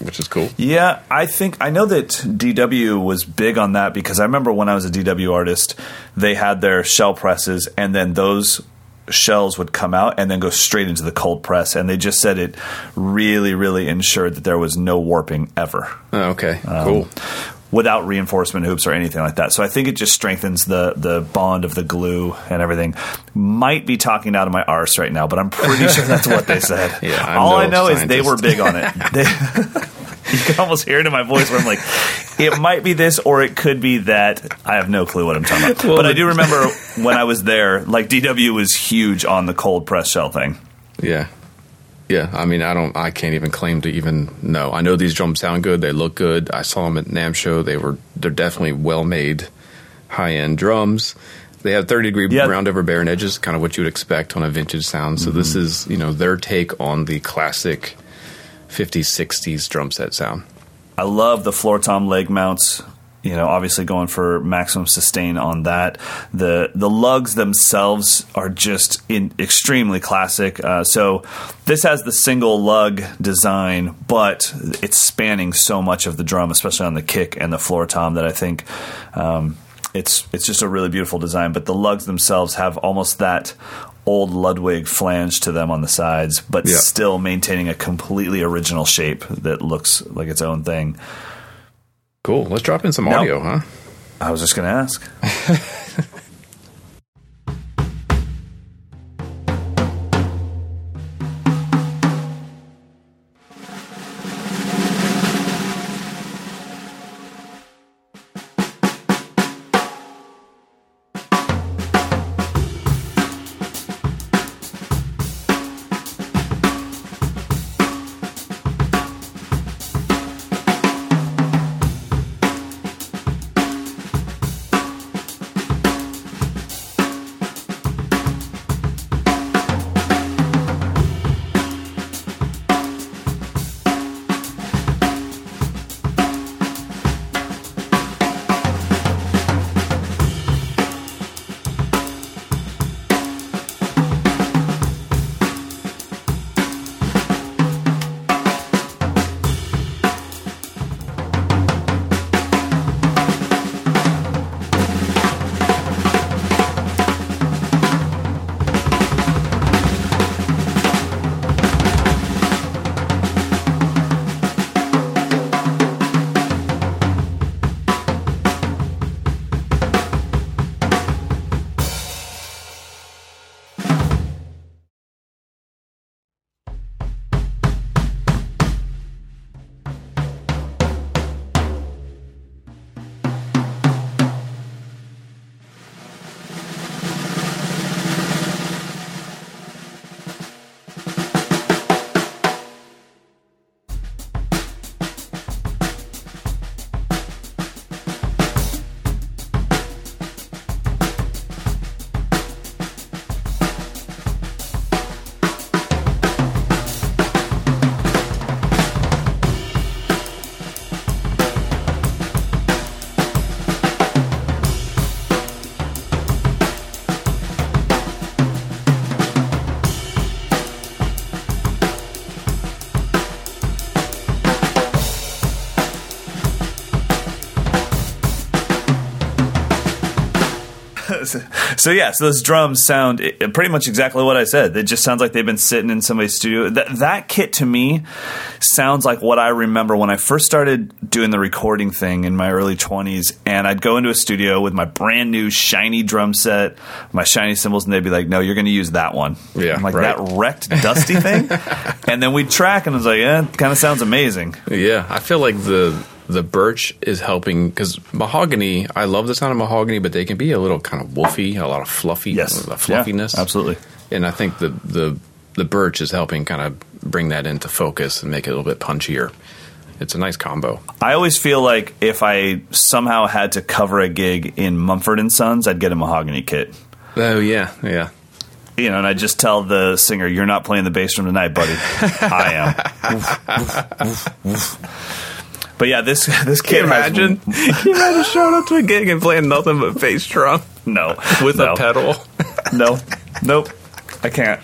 which is cool. Yeah, I think I know that DW was big on that because I remember when I was a DW artist, they had their shell presses, and then those shells would come out and then go straight into the cold press, and they just said it really, really ensured that there was no warping ever. Oh, okay, Um, cool. Without reinforcement hoops or anything like that. So I think it just strengthens the the bond of the glue and everything. Might be talking out of my arse right now, but I'm pretty sure that's what they said. Yeah, I'm All no I know is they were big on it. They, you can almost hear it in my voice where I'm like, it might be this or it could be that. I have no clue what I'm talking about. Well, but I do remember when I was there, like DW was huge on the cold press shell thing. Yeah. Yeah, I mean, I don't, I can't even claim to even know. I know these drums sound good; they look good. I saw them at NAMM show; they were, they're definitely well made, high end drums. They have thirty degree Yeah. round over bearing edges, kind of what you would expect on a vintage sound. So this mm-hmm. is, you know, their take on the classic '50s '60s drum set sound. I love the floor tom leg mounts. You know, obviously going for maximum sustain on that. The the lugs themselves are just in extremely classic. Uh, so this has the single lug design, but it's spanning so much of the drum, especially on the kick and the floor tom, that I think um, it's it's just a really beautiful design. But the lugs themselves have almost that old Ludwig flange to them on the sides, but Yeah. still maintaining a completely original shape that looks like its own thing. Cool. Let's drop in some audio, huh? I was just going to ask. so yeah, so those drums sound pretty much exactly what I said. It just sounds like they've been sitting in somebody's studio. That that kit to me sounds like what I remember when I first started doing the recording thing in my early twenties, and I'd go into a studio with my brand new shiny drum set, my shiny cymbals, and they'd be like, "No, you're going to use that one." Yeah, I'm like right. that wrecked, dusty thing, and then we'd track, and I was like, "Yeah, it kind of sounds amazing." Yeah, I feel like the the birch is helping because mahogany. I love the sound of mahogany, but they can be a little kind of woofy, a lot of fluffy, Yes. fluffiness. Yeah, absolutely. And I think the the the birch is helping kind of bring that into focus and make it a little bit punchier. It's a nice combo. I always feel like if I somehow had to cover a gig in Mumford and Sons, I'd get a mahogany kit. Oh yeah, yeah. You know, and I just tell the singer, "You're not playing the bass drum tonight, buddy. I am." But yeah, this this kid has- Can you imagine showing up to a gig and playing nothing but bass drum no with no, a pedal? No, nope, I can't.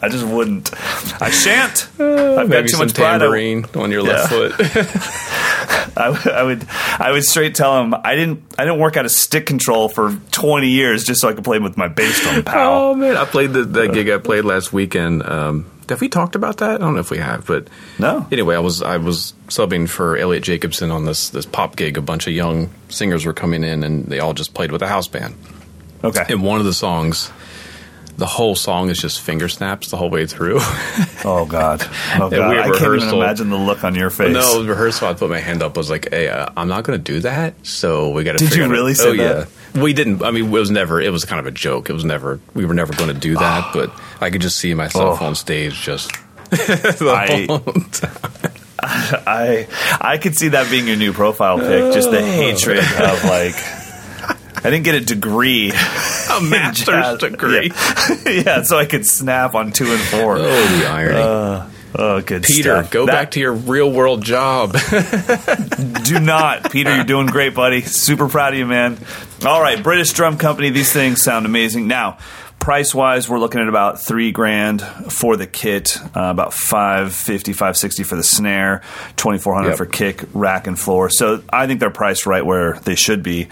I just wouldn't. I shan't. I've got too some much pride. Tambourine on your left Yeah. foot. I, would- I would I would straight tell him I didn't I didn't work out a stick control for 20 years just so I could play with my bass drum pal. Oh man, I played the, the gig I played last weekend. Um, have we talked about that? I don't know if we have, but No. Anyway, I was I was subbing for Elliot Jacobson on this this pop gig. A bunch of young singers were coming in, and they all just played with a house band. Okay. And one of the songs, the whole song is just finger snaps the whole way through. Oh God. Oh God. I can't even imagine the look on your face. no, rehearsal. I put my hand up. I was like, "Hey, uh, I'm not going to do that." So we got to. Did you really say oh, that? Yeah. We didn't. I mean, it was never. It was kind of a joke. It was never. We were never going to do that. but I could just see myself Oh. on stage, just. I-. I I could see that being your new profile pic. Just the hatred of like. I didn't get a degree, a master's jazz. degree. Yeah. yeah, so I could snap on two and four. Oh, the irony. Oh, good Peter, stuff. go That- back to your real world job. Do not, Peter. You're doing great, buddy. Super proud of you, man. All right, British Drum Company. These things sound amazing. Now, price wise, we're looking at about three grand for the kit, uh, about five fifty, five sixty for the snare, twenty four hundred Yep. for kick, rack, and floor. So I think they're priced right where they should be.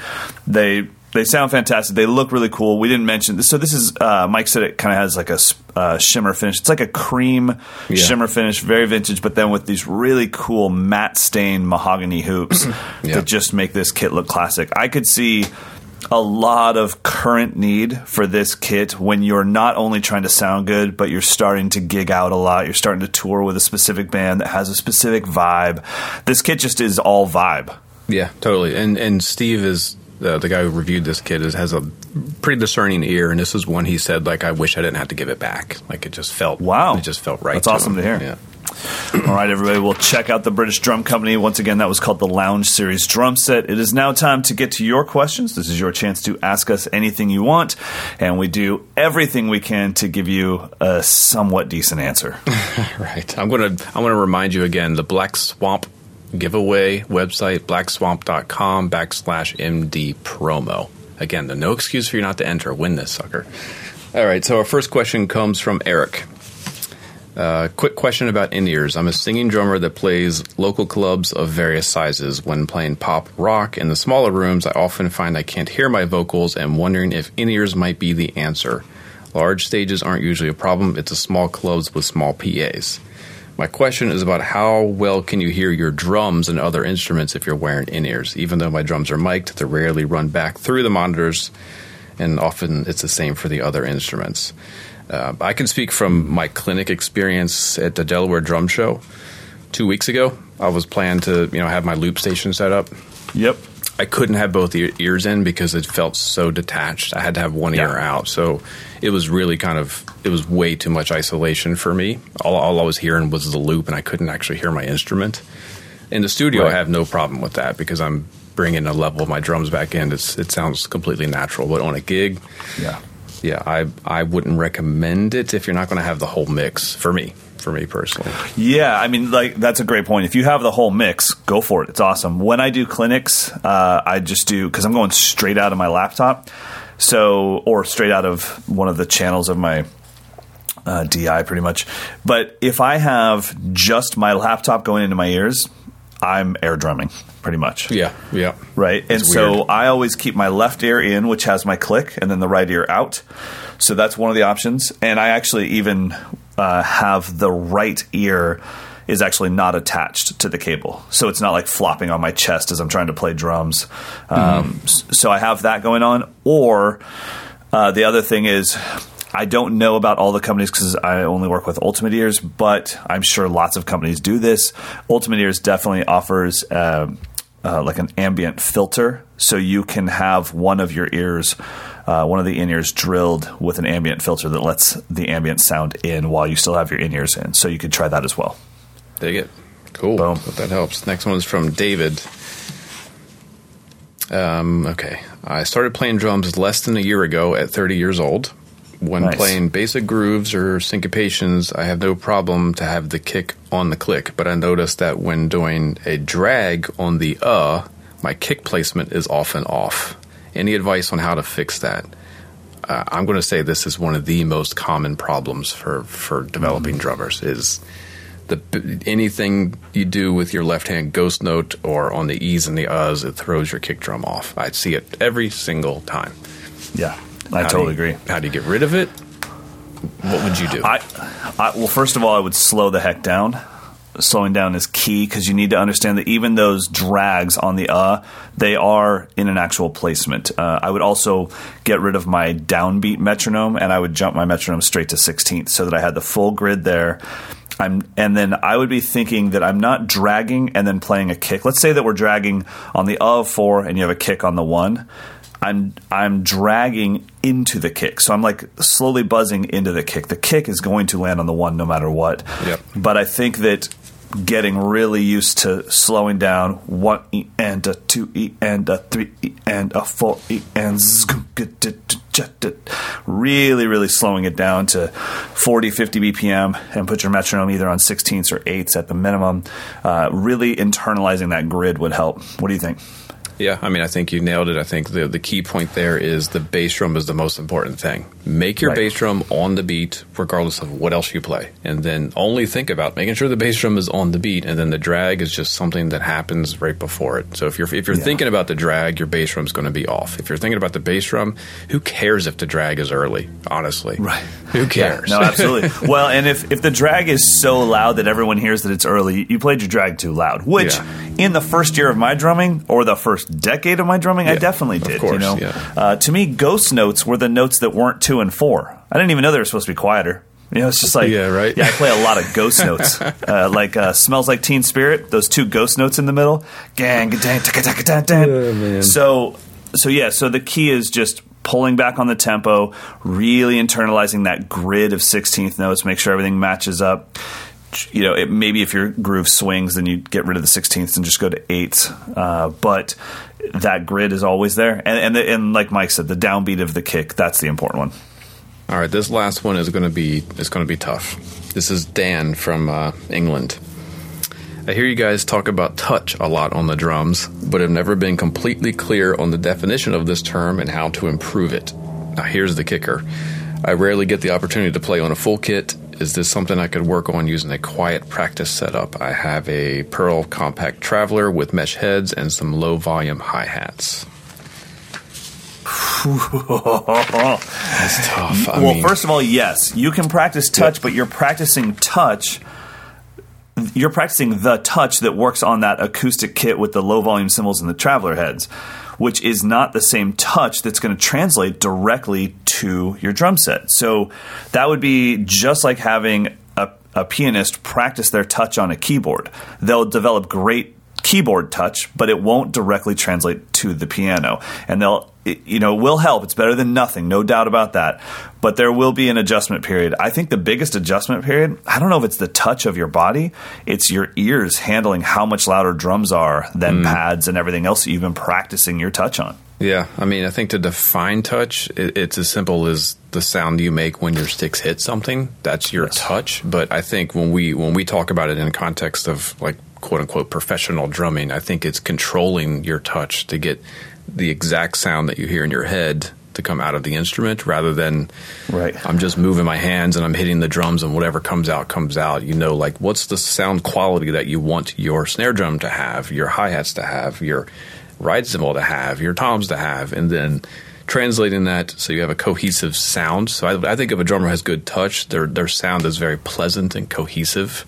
They they sound fantastic. They look really cool. We didn't mention this. So this is uh, Mike said it kind of has like a uh, shimmer finish. It's like a cream Yeah. shimmer finish, very vintage, but then with these really cool matte stained mahogany hoops Yeah. that just make this kit look classic. I could see a lot of current need for this kit when you're not only trying to sound good, but you're starting to gig out a lot. You're starting to tour with a specific band that has a specific vibe. This kit just is all vibe. yeah, totally. And and Steve is uh, the guy who reviewed this kid is, has a pretty discerning ear, and this is one he said like, "I wish I didn't have to give it back." Like it just felt Wow. it just felt right. That's to awesome him. to hear. Yeah. All right, everybody, we'll check out the British Drum Company. Once again, that was called the Lounge Series drum set. It is now time to get to your questions. This is your chance to ask us anything you want, and we do everything we can to give you a somewhat decent answer. Right. I'm gonna I'm gonna remind you again the Black Swamp giveaway website blackswamp.com backslash MD promo. Again, the no excuse for you not to enter. Win this sucker. All right. So our first question comes from Eric. Uh, quick question about in ears. I'm a singing drummer that plays local clubs of various sizes. When playing pop rock in the smaller rooms, I often find I can't hear my vocals and wondering if in ears might be the answer. Large stages aren't usually a problem, it's the small clubs with small PAs. My question is about how well can you hear your drums and other instruments if you're wearing in ears? Even though my drums are mic'd, they rarely run back through the monitors, and often it's the same for the other instruments. Uh, I can speak from my clinic experience at the Delaware Drum Show two weeks ago. I was planning to, you know, have my loop station set up. Yep. I couldn't have both ears in because it felt so detached. I had to have one Yeah. ear out, so it was really kind of it was way too much isolation for me. All, all I was hearing was the loop, and I couldn't actually hear my instrument. In the studio, Right. I have no problem with that because I'm bringing a level of my drums back in. It's, it sounds completely natural. But on a gig, Yeah. yeah, I I wouldn't recommend it if you're not going to have the whole mix. For me, for me personally, Yeah, I mean, like that's a great point. If you have the whole mix, go for it. It's awesome. When I do clinics, uh, I just do because I'm going straight out of my laptop, so or straight out of one of the channels of my uh, DI, pretty much. But if I have just my laptop going into my ears, I'm air drumming, pretty much yeah, yeah, right? And It's so. I always keep my left ear in, which has my click, and then the right ear out. So that's one of the options. And I actually even uh, have the right ear is actually not attached to the cable, so it's not like flopping on my chest as I'm trying to play drums. Um, s- so I have that going on. Or uh, the other thing is. I don't know about all the companies because I only work with Ultimate Ears, but I'm sure lots of companies do this. Ultimate Ears definitely offers uh, uh, like an ambient filter, so you can have one of your ears, uh, one of the in ears, drilled with an ambient filter that lets the ambient sound in while you still have your in ears in. So you could try that as well. Dig it. Cool. Boom. Hope that helps. Next one is from David. Um, okay. I started playing drums less than a year ago at 30 years old. When Nice. playing basic grooves or syncopations, I have no problem to have the kick on the click, but I noticed that when doing a drag on the uh, my kick placement is often off. Any advice on how to fix that? Uh, I'm going to say this is one of the most common problems for for developing drummers is the anything you do with your left hand ghost note or on the e's and the uhs, it throws your kick drum off. I see it every single time. Yeah, I How totally you- agree. How do you get rid of it? What would you do? I, I well, first of all, I would slow the heck down. Slowing down is key because you need to understand that even those drags on the uh, they are in an actual placement. Uh, I would also get rid of my downbeat metronome and I would jump my metronome straight to 16th so that I had the full grid there. I'm, and then I would be thinking that I'm not dragging and then playing a kick. Let's say that we're dragging on the uh of four and you have a kick on the one. I'm I'm dragging into the kick. So I'm like slowly buzzing into the kick. The kick is going to land on the one no matter what. Yep. But I think that getting really used to slowing down one E and a two E and a three E and a four E and really, really slowing it down to 40, 50 BPM and put your metronome either on 16ths or 8ths at the minimum. Uh, really internalizing that grid would help. What do you think? Yeah, I mean, I think you nailed it. I think the the key point there is the bass drum is the most important thing. Make your Right. bass drum on the beat, regardless of what else you play, and then only think about making sure the bass drum is on the beat, and then the drag is just something that happens right before it. So if you're if you're Yeah. thinking about the drag, your bass drum's going to be off. If you're thinking about the bass drum, who cares if the drag is early? Honestly, Right. Who cares? No, absolutely. well, and if, if the drag is so loud that everyone hears that it's early, you played your drag too loud. Which, Yeah. in the first year of my drumming or the first decade of my drumming, I Yeah, definitely of did. course, you know, yeah. uh, to me, ghost notes were the notes that weren't two and four. I didn't even know they were supposed to be quieter. You know, it's just like Yeah, right. Yeah, I play a lot of ghost notes, uh, like uh, "Smells Like Teen Spirit." Those two ghost notes in the middle, gang, gang, taka, taka, taka. Oh. So, so yeah. So the key is just pulling back on the tempo, really internalizing that grid of 16th notes, make sure everything matches up. You know, it, maybe if your groove swings, then you get rid of the 16ths and just go to eights. Uh, but that grid is always there, and and, the, and like Mike said, the downbeat of the kick—that's the important one. All right, this last one is going to be is going to be tough. This is Dan from uh, England. I hear you guys talk about touch a lot on the drums, but have never been completely clear on the definition of this term and how to improve it. Now, here's the kicker: I rarely get the opportunity to play on a full kit. Is this something I could work on using a quiet practice setup? I have a Pearl Compact Traveler with mesh heads and some low volume hi hats. That's tough. I well, mean- first of all, yes, you can practice touch, but you're practicing touch. You're practicing the touch that works on that acoustic kit with the low volume cymbals and the traveler heads, which is not the same touch that's going to translate directly to your drum set. So that would be just like having a, a pianist practice their touch on a keyboard. They'll develop great keyboard touch, but it won't directly translate to the piano. And they'll, it, you know, will help. It's better than nothing, no doubt about that. But there will be an adjustment period. I think the biggest adjustment period, I don't know if it's the touch of your body, it's your ears handling how much louder drums are than mm. pads and everything else that you've been practicing your touch on. Yeah, I mean, I think to define touch, it, it's as simple as the sound you make when your sticks hit something. That's your touch. But I think when we when we talk about it in the context of like quote unquote professional drumming, I think it's controlling your touch to get the exact sound that you hear in your head to come out of the instrument rather than Right. I'm just moving my hands and I'm hitting the drums and whatever comes out comes out. You know, like what's the sound quality that you want your snare drum to have, your hi hats to have, your ride cymbal to have, your toms to have, and then translating that so you have a cohesive sound. So I, I think if a drummer has good touch, their their sound is very pleasant and cohesive.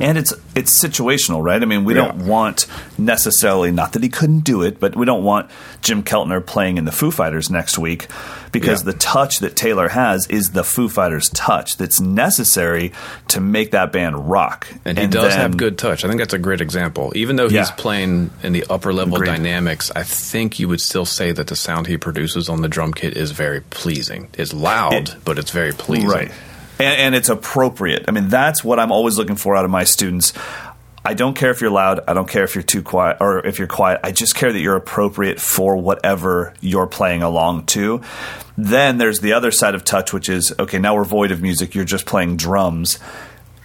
And it's it's situational, right? I mean, we Yeah. don't want necessarily not that he couldn't do it, but we don't want Jim Keltner playing in the Foo Fighters next week because Yeah. the touch that Taylor has is the Foo Fighters touch that's necessary to make that band rock. And he does then- have good touch. I think that's a great example. Even though he's Yeah. playing in the upper level Agreed. dynamics, I think you would still say that the sound he produces on the drum kit is very pleasing. It's loud, It- but it's very pleasing. Right. And, and it's appropriate. I mean, that's what I'm always looking for out of my students. I don't care if you're loud. I don't care if you're too quiet or if you're quiet. I just care that you're appropriate for whatever you're playing along to. Then there's the other side of touch, which is okay, now we're void of music. You're just playing drums.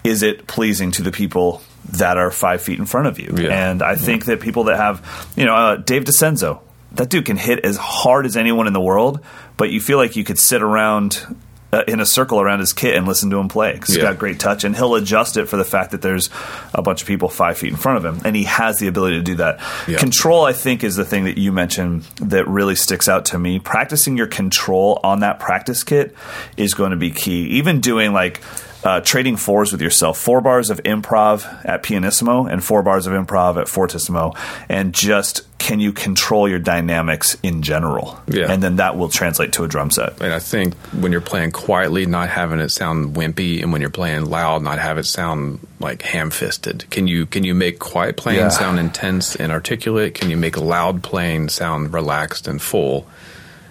Is it pleasing to the people that are five feet in front of you? Yeah. And I think that people that have, you know, uh, Dave DiCenso, that dude can hit as hard as anyone in the world, but you feel like you could sit around uh, in a circle around his kit and listen to him play 'cause he's Yeah. got great touch, and he'll adjust it for the fact that there's a bunch of people five feet in front of him, and he has the ability to do that. Yeah. Control, I think, is the thing that you mentioned that really sticks out to me. Practicing your control on that practice kit is going to be key. Even doing like uh, trading fours with yourself, four bars of improv at pianissimo and four bars of improv at fortissimo, and just can you control your dynamics in general? Yeah. And then that will translate to a drum set. And I think when you're playing quietly, not having it sound wimpy, and when you're playing loud, not have it sound like ham-fisted. Can you can you make quiet playing Yeah. sound intense and articulate? Can you make loud playing sound relaxed and full?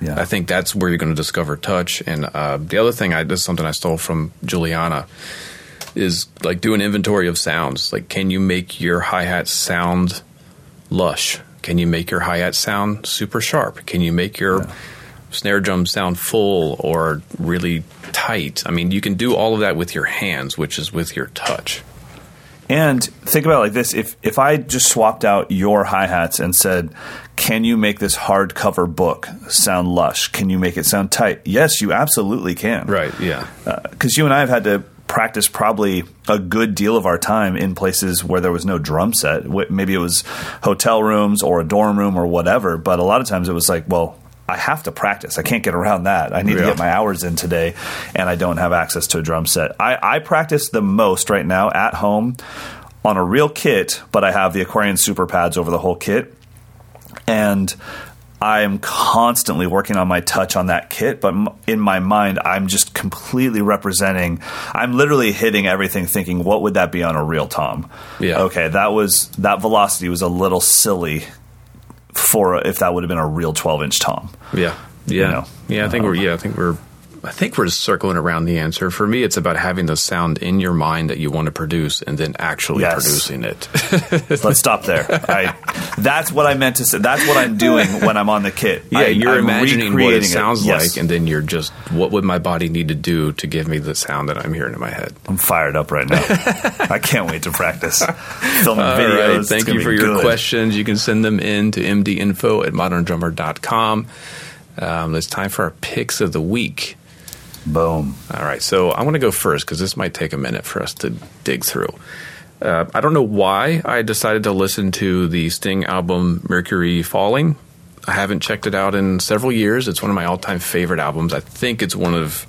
Yeah. I think that's where you're going to discover touch. And uh, the other thing, I this is something I stole from Guiliana, is like do an inventory of sounds. Like, can you make your hi hat sound lush? Can you make your hi hat sound super sharp? Can you make your snare drum sound full or really tight? I mean, you can do all of that with your hands, which is with your touch. And think about it like this: if if I just swapped out your hi hats and said, "Can you make this hardcover book sound lush? Can you make it sound tight?" Yes, you absolutely can. Right. Yeah. Uh, because you and I have had to practice probably a good deal of our time in places where there was no drum set. Maybe it was hotel rooms or a dorm room or whatever. But a lot of times it was like, well. I have to practice. I can't get around that. I need to get my hours in today, and I don't have access to a drum set. I, I practice the most right now at home on a real kit, but I have the Aquarian super pads over the whole kit. And I'm constantly working on my touch on that kit, but in my mind, I'm just completely representing. I'm literally hitting everything, thinking, what would that be on a real tom? Yeah. Okay, that was that velocity was a little silly for if that would have been a real 12 inch tom. Yeah, yeah, know, yeah. I think we're um, yeah. I think we're. I think we're just circling around the answer. For me, it's about having the sound in your mind that you want to produce, and then actually Yes. producing it. Let's stop there. I, that's what I meant to say. That's what I'm doing when I'm on the kit. yeah, I, you're I'm imagining what it sounds Yes. like, and then you're just what would my body need to do to give me the sound that I'm hearing in my head. I'm fired up right now. I can't wait to practice. Filming All videos. right. Thank you for your good. questions. You can send them in to mdinfo at moderndrummer.com. Um, it's time for our picks of the week. Boom. All right, so I want to go first because this might take a minute for us to dig through. Uh, I don't know why I decided to listen to the Sting album Mercury Falling. I haven't checked it out in several years. It's one of my all time favorite albums. I think it's one of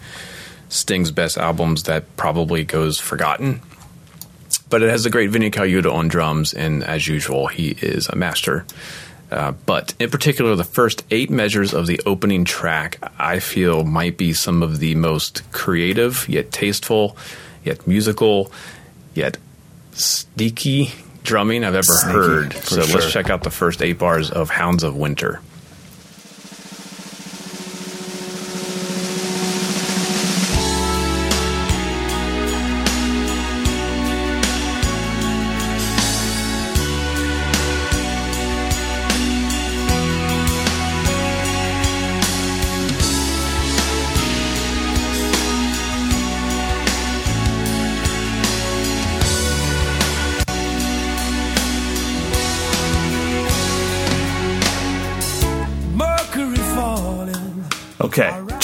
Sting's best albums that probably goes forgotten. But it has a great Vinny Colaiuta on drums, and as usual, he is a master. Uh, but in particular, the first eight measures of the opening track, I feel might be some of the most creative, yet tasteful, yet musical, yet sneaky drumming I've ever Sneaky, heard. So sure. let's check out the first eight bars of Hounds of Winter.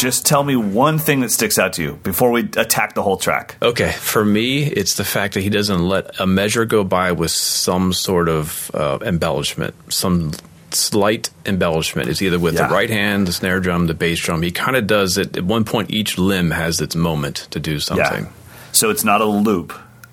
Just tell me one thing that sticks out to you before we attack the whole track. Okay, for me, it's the fact that he doesn't let a measure go by with some sort of uh, embellishment, some slight embellishment. It's either with Yeah. the right hand, the snare drum, the bass drum. He kind of does it. At one point, each limb has its moment to do something. So it's not a loop.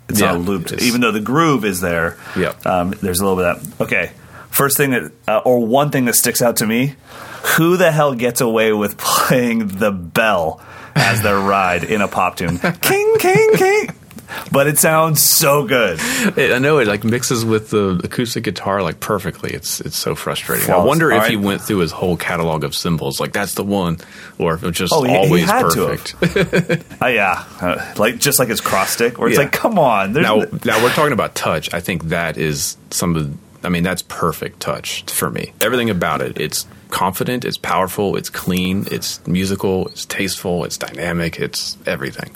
It's not a loop. it's- Even though the groove is there, Yep. um, there's a little bit of that. Okay, first thing that, uh, or one thing that sticks out to me who the hell gets away with playing the bell as their ride in a pop tune? king, king, king. But it sounds so good. It, I know it like mixes with the acoustic guitar like perfectly. It's it's so frustrating. I wonder if right. he went through his whole catalog of cymbals, like that's the one, or if it's just Oh, he- he always to perfect. Uh, yeah, uh, like just like his cross stick, where it's Yeah. like, come on. Now, now we're talking about touch. I think that is some of. I mean, that's perfect touch for me. Everything about it. It's confident. It's powerful. It's clean. It's musical. It's tasteful. It's dynamic. It's everything.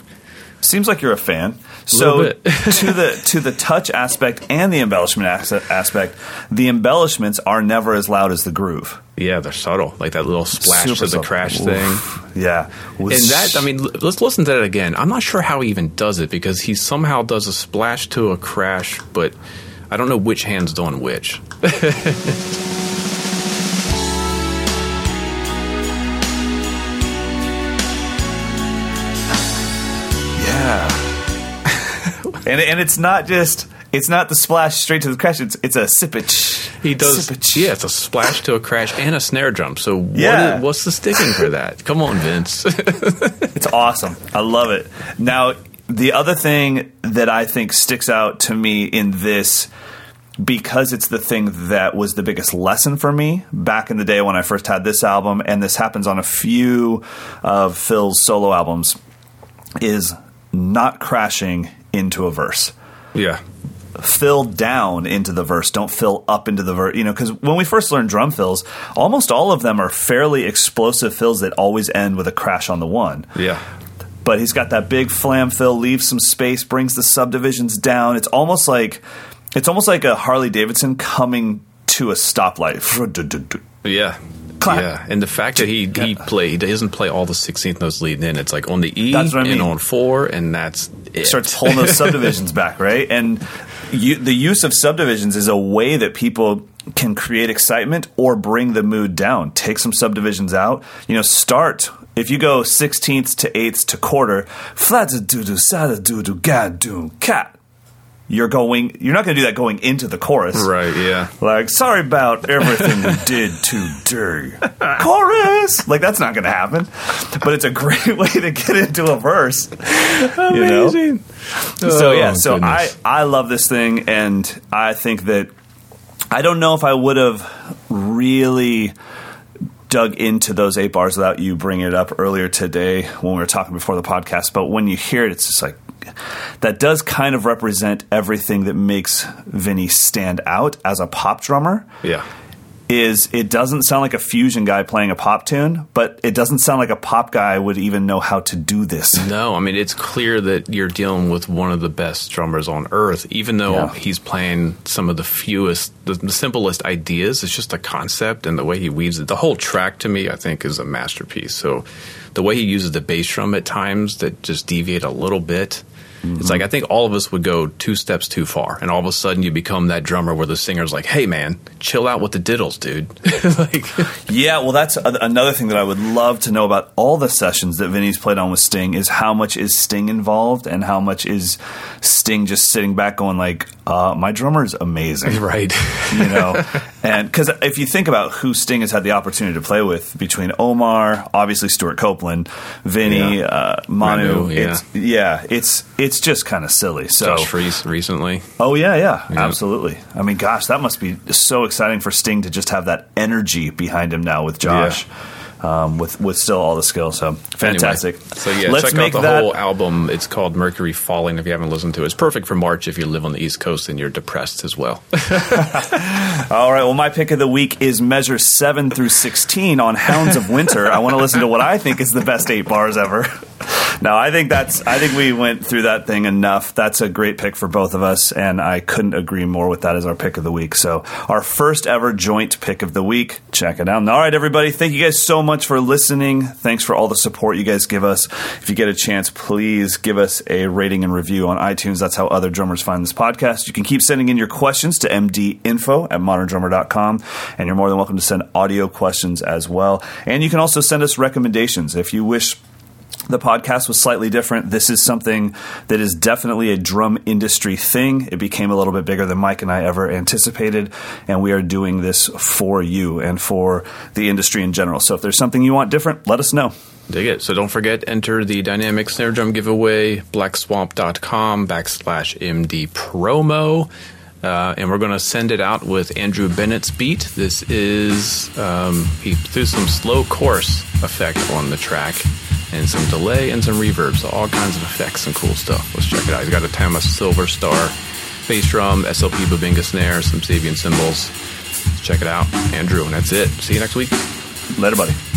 Seems like you're a fan. So to the to the touch aspect and the embellishment as- aspect, the embellishments are never as loud as the groove. Yeah, they're subtle, like that little splash Super to the subtle. crash Oof. thing. Yeah, And that, I mean, l- let's listen to that again. I'm not sure how he even does it because he somehow does a splash to a crash, but I don't know which hand's doing which. yeah, and and it's not just it's not the splash straight to the crash. It's it's a sippage. He does, Sippage. yeah, it's a splash to a crash and a snare drum. So what Yeah. is- what's the sticking for that? Come on, Vince. It's awesome. I love it. Now, the other thing that I think sticks out to me in this, because it's the thing that was the biggest lesson for me back in the day when I first had this album, and this happens on a few of Phil's solo albums, is not crashing into a verse yeah, fill down into the verse, don't fill up into the verse. You know, because when we first learned drum fills, almost all of them are fairly explosive fills that always end with a crash on the one. yeah. But he's got that big flam fill, leaves some space, brings the subdivisions down. It's almost like it's almost like a Harley Davidson coming to a stoplight. Yeah. Clap. Yeah, and the fact that he he play he doesn't play all the 16th notes leading in. It's like on the E That's what I and on four, and that's it. starts pulling those subdivisions back, right? And you, the use of subdivisions is a way that people can create excitement or bring the mood down. Take some subdivisions out. You know, start if you go sixteenths to eighths to quarter, flat doo doo sada doo doo ga doo cat. You're going. You're not going to do that going into the chorus, right. Yeah, Like, sorry about everything we did today. Chorus! Like, that's not going to happen. But it's a great way to get into a verse. You know? amazing. So, Oh, yeah, so I. I love this thing, and I think that I don't know if I would have really dug into those eight bars without you bringing it up earlier today when we were talking before the podcast. But when you hear it, it's just like that does kind of represent everything that makes Vinnie stand out as a pop drummer. yeah. Is it doesn't sound like a fusion guy playing a pop tune, but it doesn't sound like a pop guy would even know how to do this. No, I mean it's clear that you're dealing with one of the best drummers on earth. Even though Yeah. he's playing some of the fewest, the, the simplest ideas, it's just a concept and the way he weaves it. The whole track to me, I think, is a masterpiece. So the way he uses the bass drum at times that just deviate a little bit. Mm-hmm. It's like I think all of us would go two steps too far, and all of a sudden you become that drummer where the singer's like, "Hey, man, chill out with the diddles, dude." like, Yeah, well, that's a- another thing that I would love to know about all the sessions that Vinnie's played on with Sting is how much is Sting involved and how much is Sting just sitting back going like, uh, "My drummer is amazing," right? you know. and because if you think about who Sting has had the opportunity to play with between Omar, obviously Stewart Copeland, Vinnie, Yeah. uh, Manu, Manu, yeah. it's yeah, it's it's just kind of silly. So Josh Freese recently. Oh yeah, yeah, absolutely. I mean, gosh, that must be so exciting for Sting to just have that energy behind him now with Josh, um, with with still all the skill. So fantastic. Anyway, so yeah, let's check make out the that. whole album. It's called Mercury Falling. If you haven't listened to it, it's perfect for March if you live on the East Coast and you're depressed as well. all right. Well, my pick of the week is measure seven through sixteen on Hounds of Winter. I want to listen to what I think is the best eight bars ever. No, I think that's. I think we went through that thing enough. That's a great pick for both of us, and I couldn't agree more with that as our pick of the week. So, our first ever joint pick of the week. Check it out. All right, everybody. Thank you guys so much for listening. Thanks for all the support you guys give us. If you get a chance, please give us a rating and review on iTunes. That's how other drummers find this podcast. You can keep sending in your questions to mdinfo at moderndrummer.com, and you're more than welcome to send audio questions as well. And you can also send us recommendations if you wish the podcast was slightly different. This is something that is definitely a drum industry thing. It became a little bit bigger than Mike and I ever anticipated, and we are doing this for you and for the industry in general. So if there's something you want different, let us know. Dig it. So don't forget, enter the Dynamicx snare drum giveaway, blackswamp.com backslash MD promo. Uh, and we're going to send it out with Andrew Bennett's beat. This is, um, he threw some slow chorus effect on the track and some delay and some reverb. So all kinds of effects and cool stuff. Let's check it out. He's got a Tama Silver Star bass drum, SLP Bubinga snare, some Sabian cymbals. Let's check it out. Andrew, and that's it. See you next week. Later, buddy.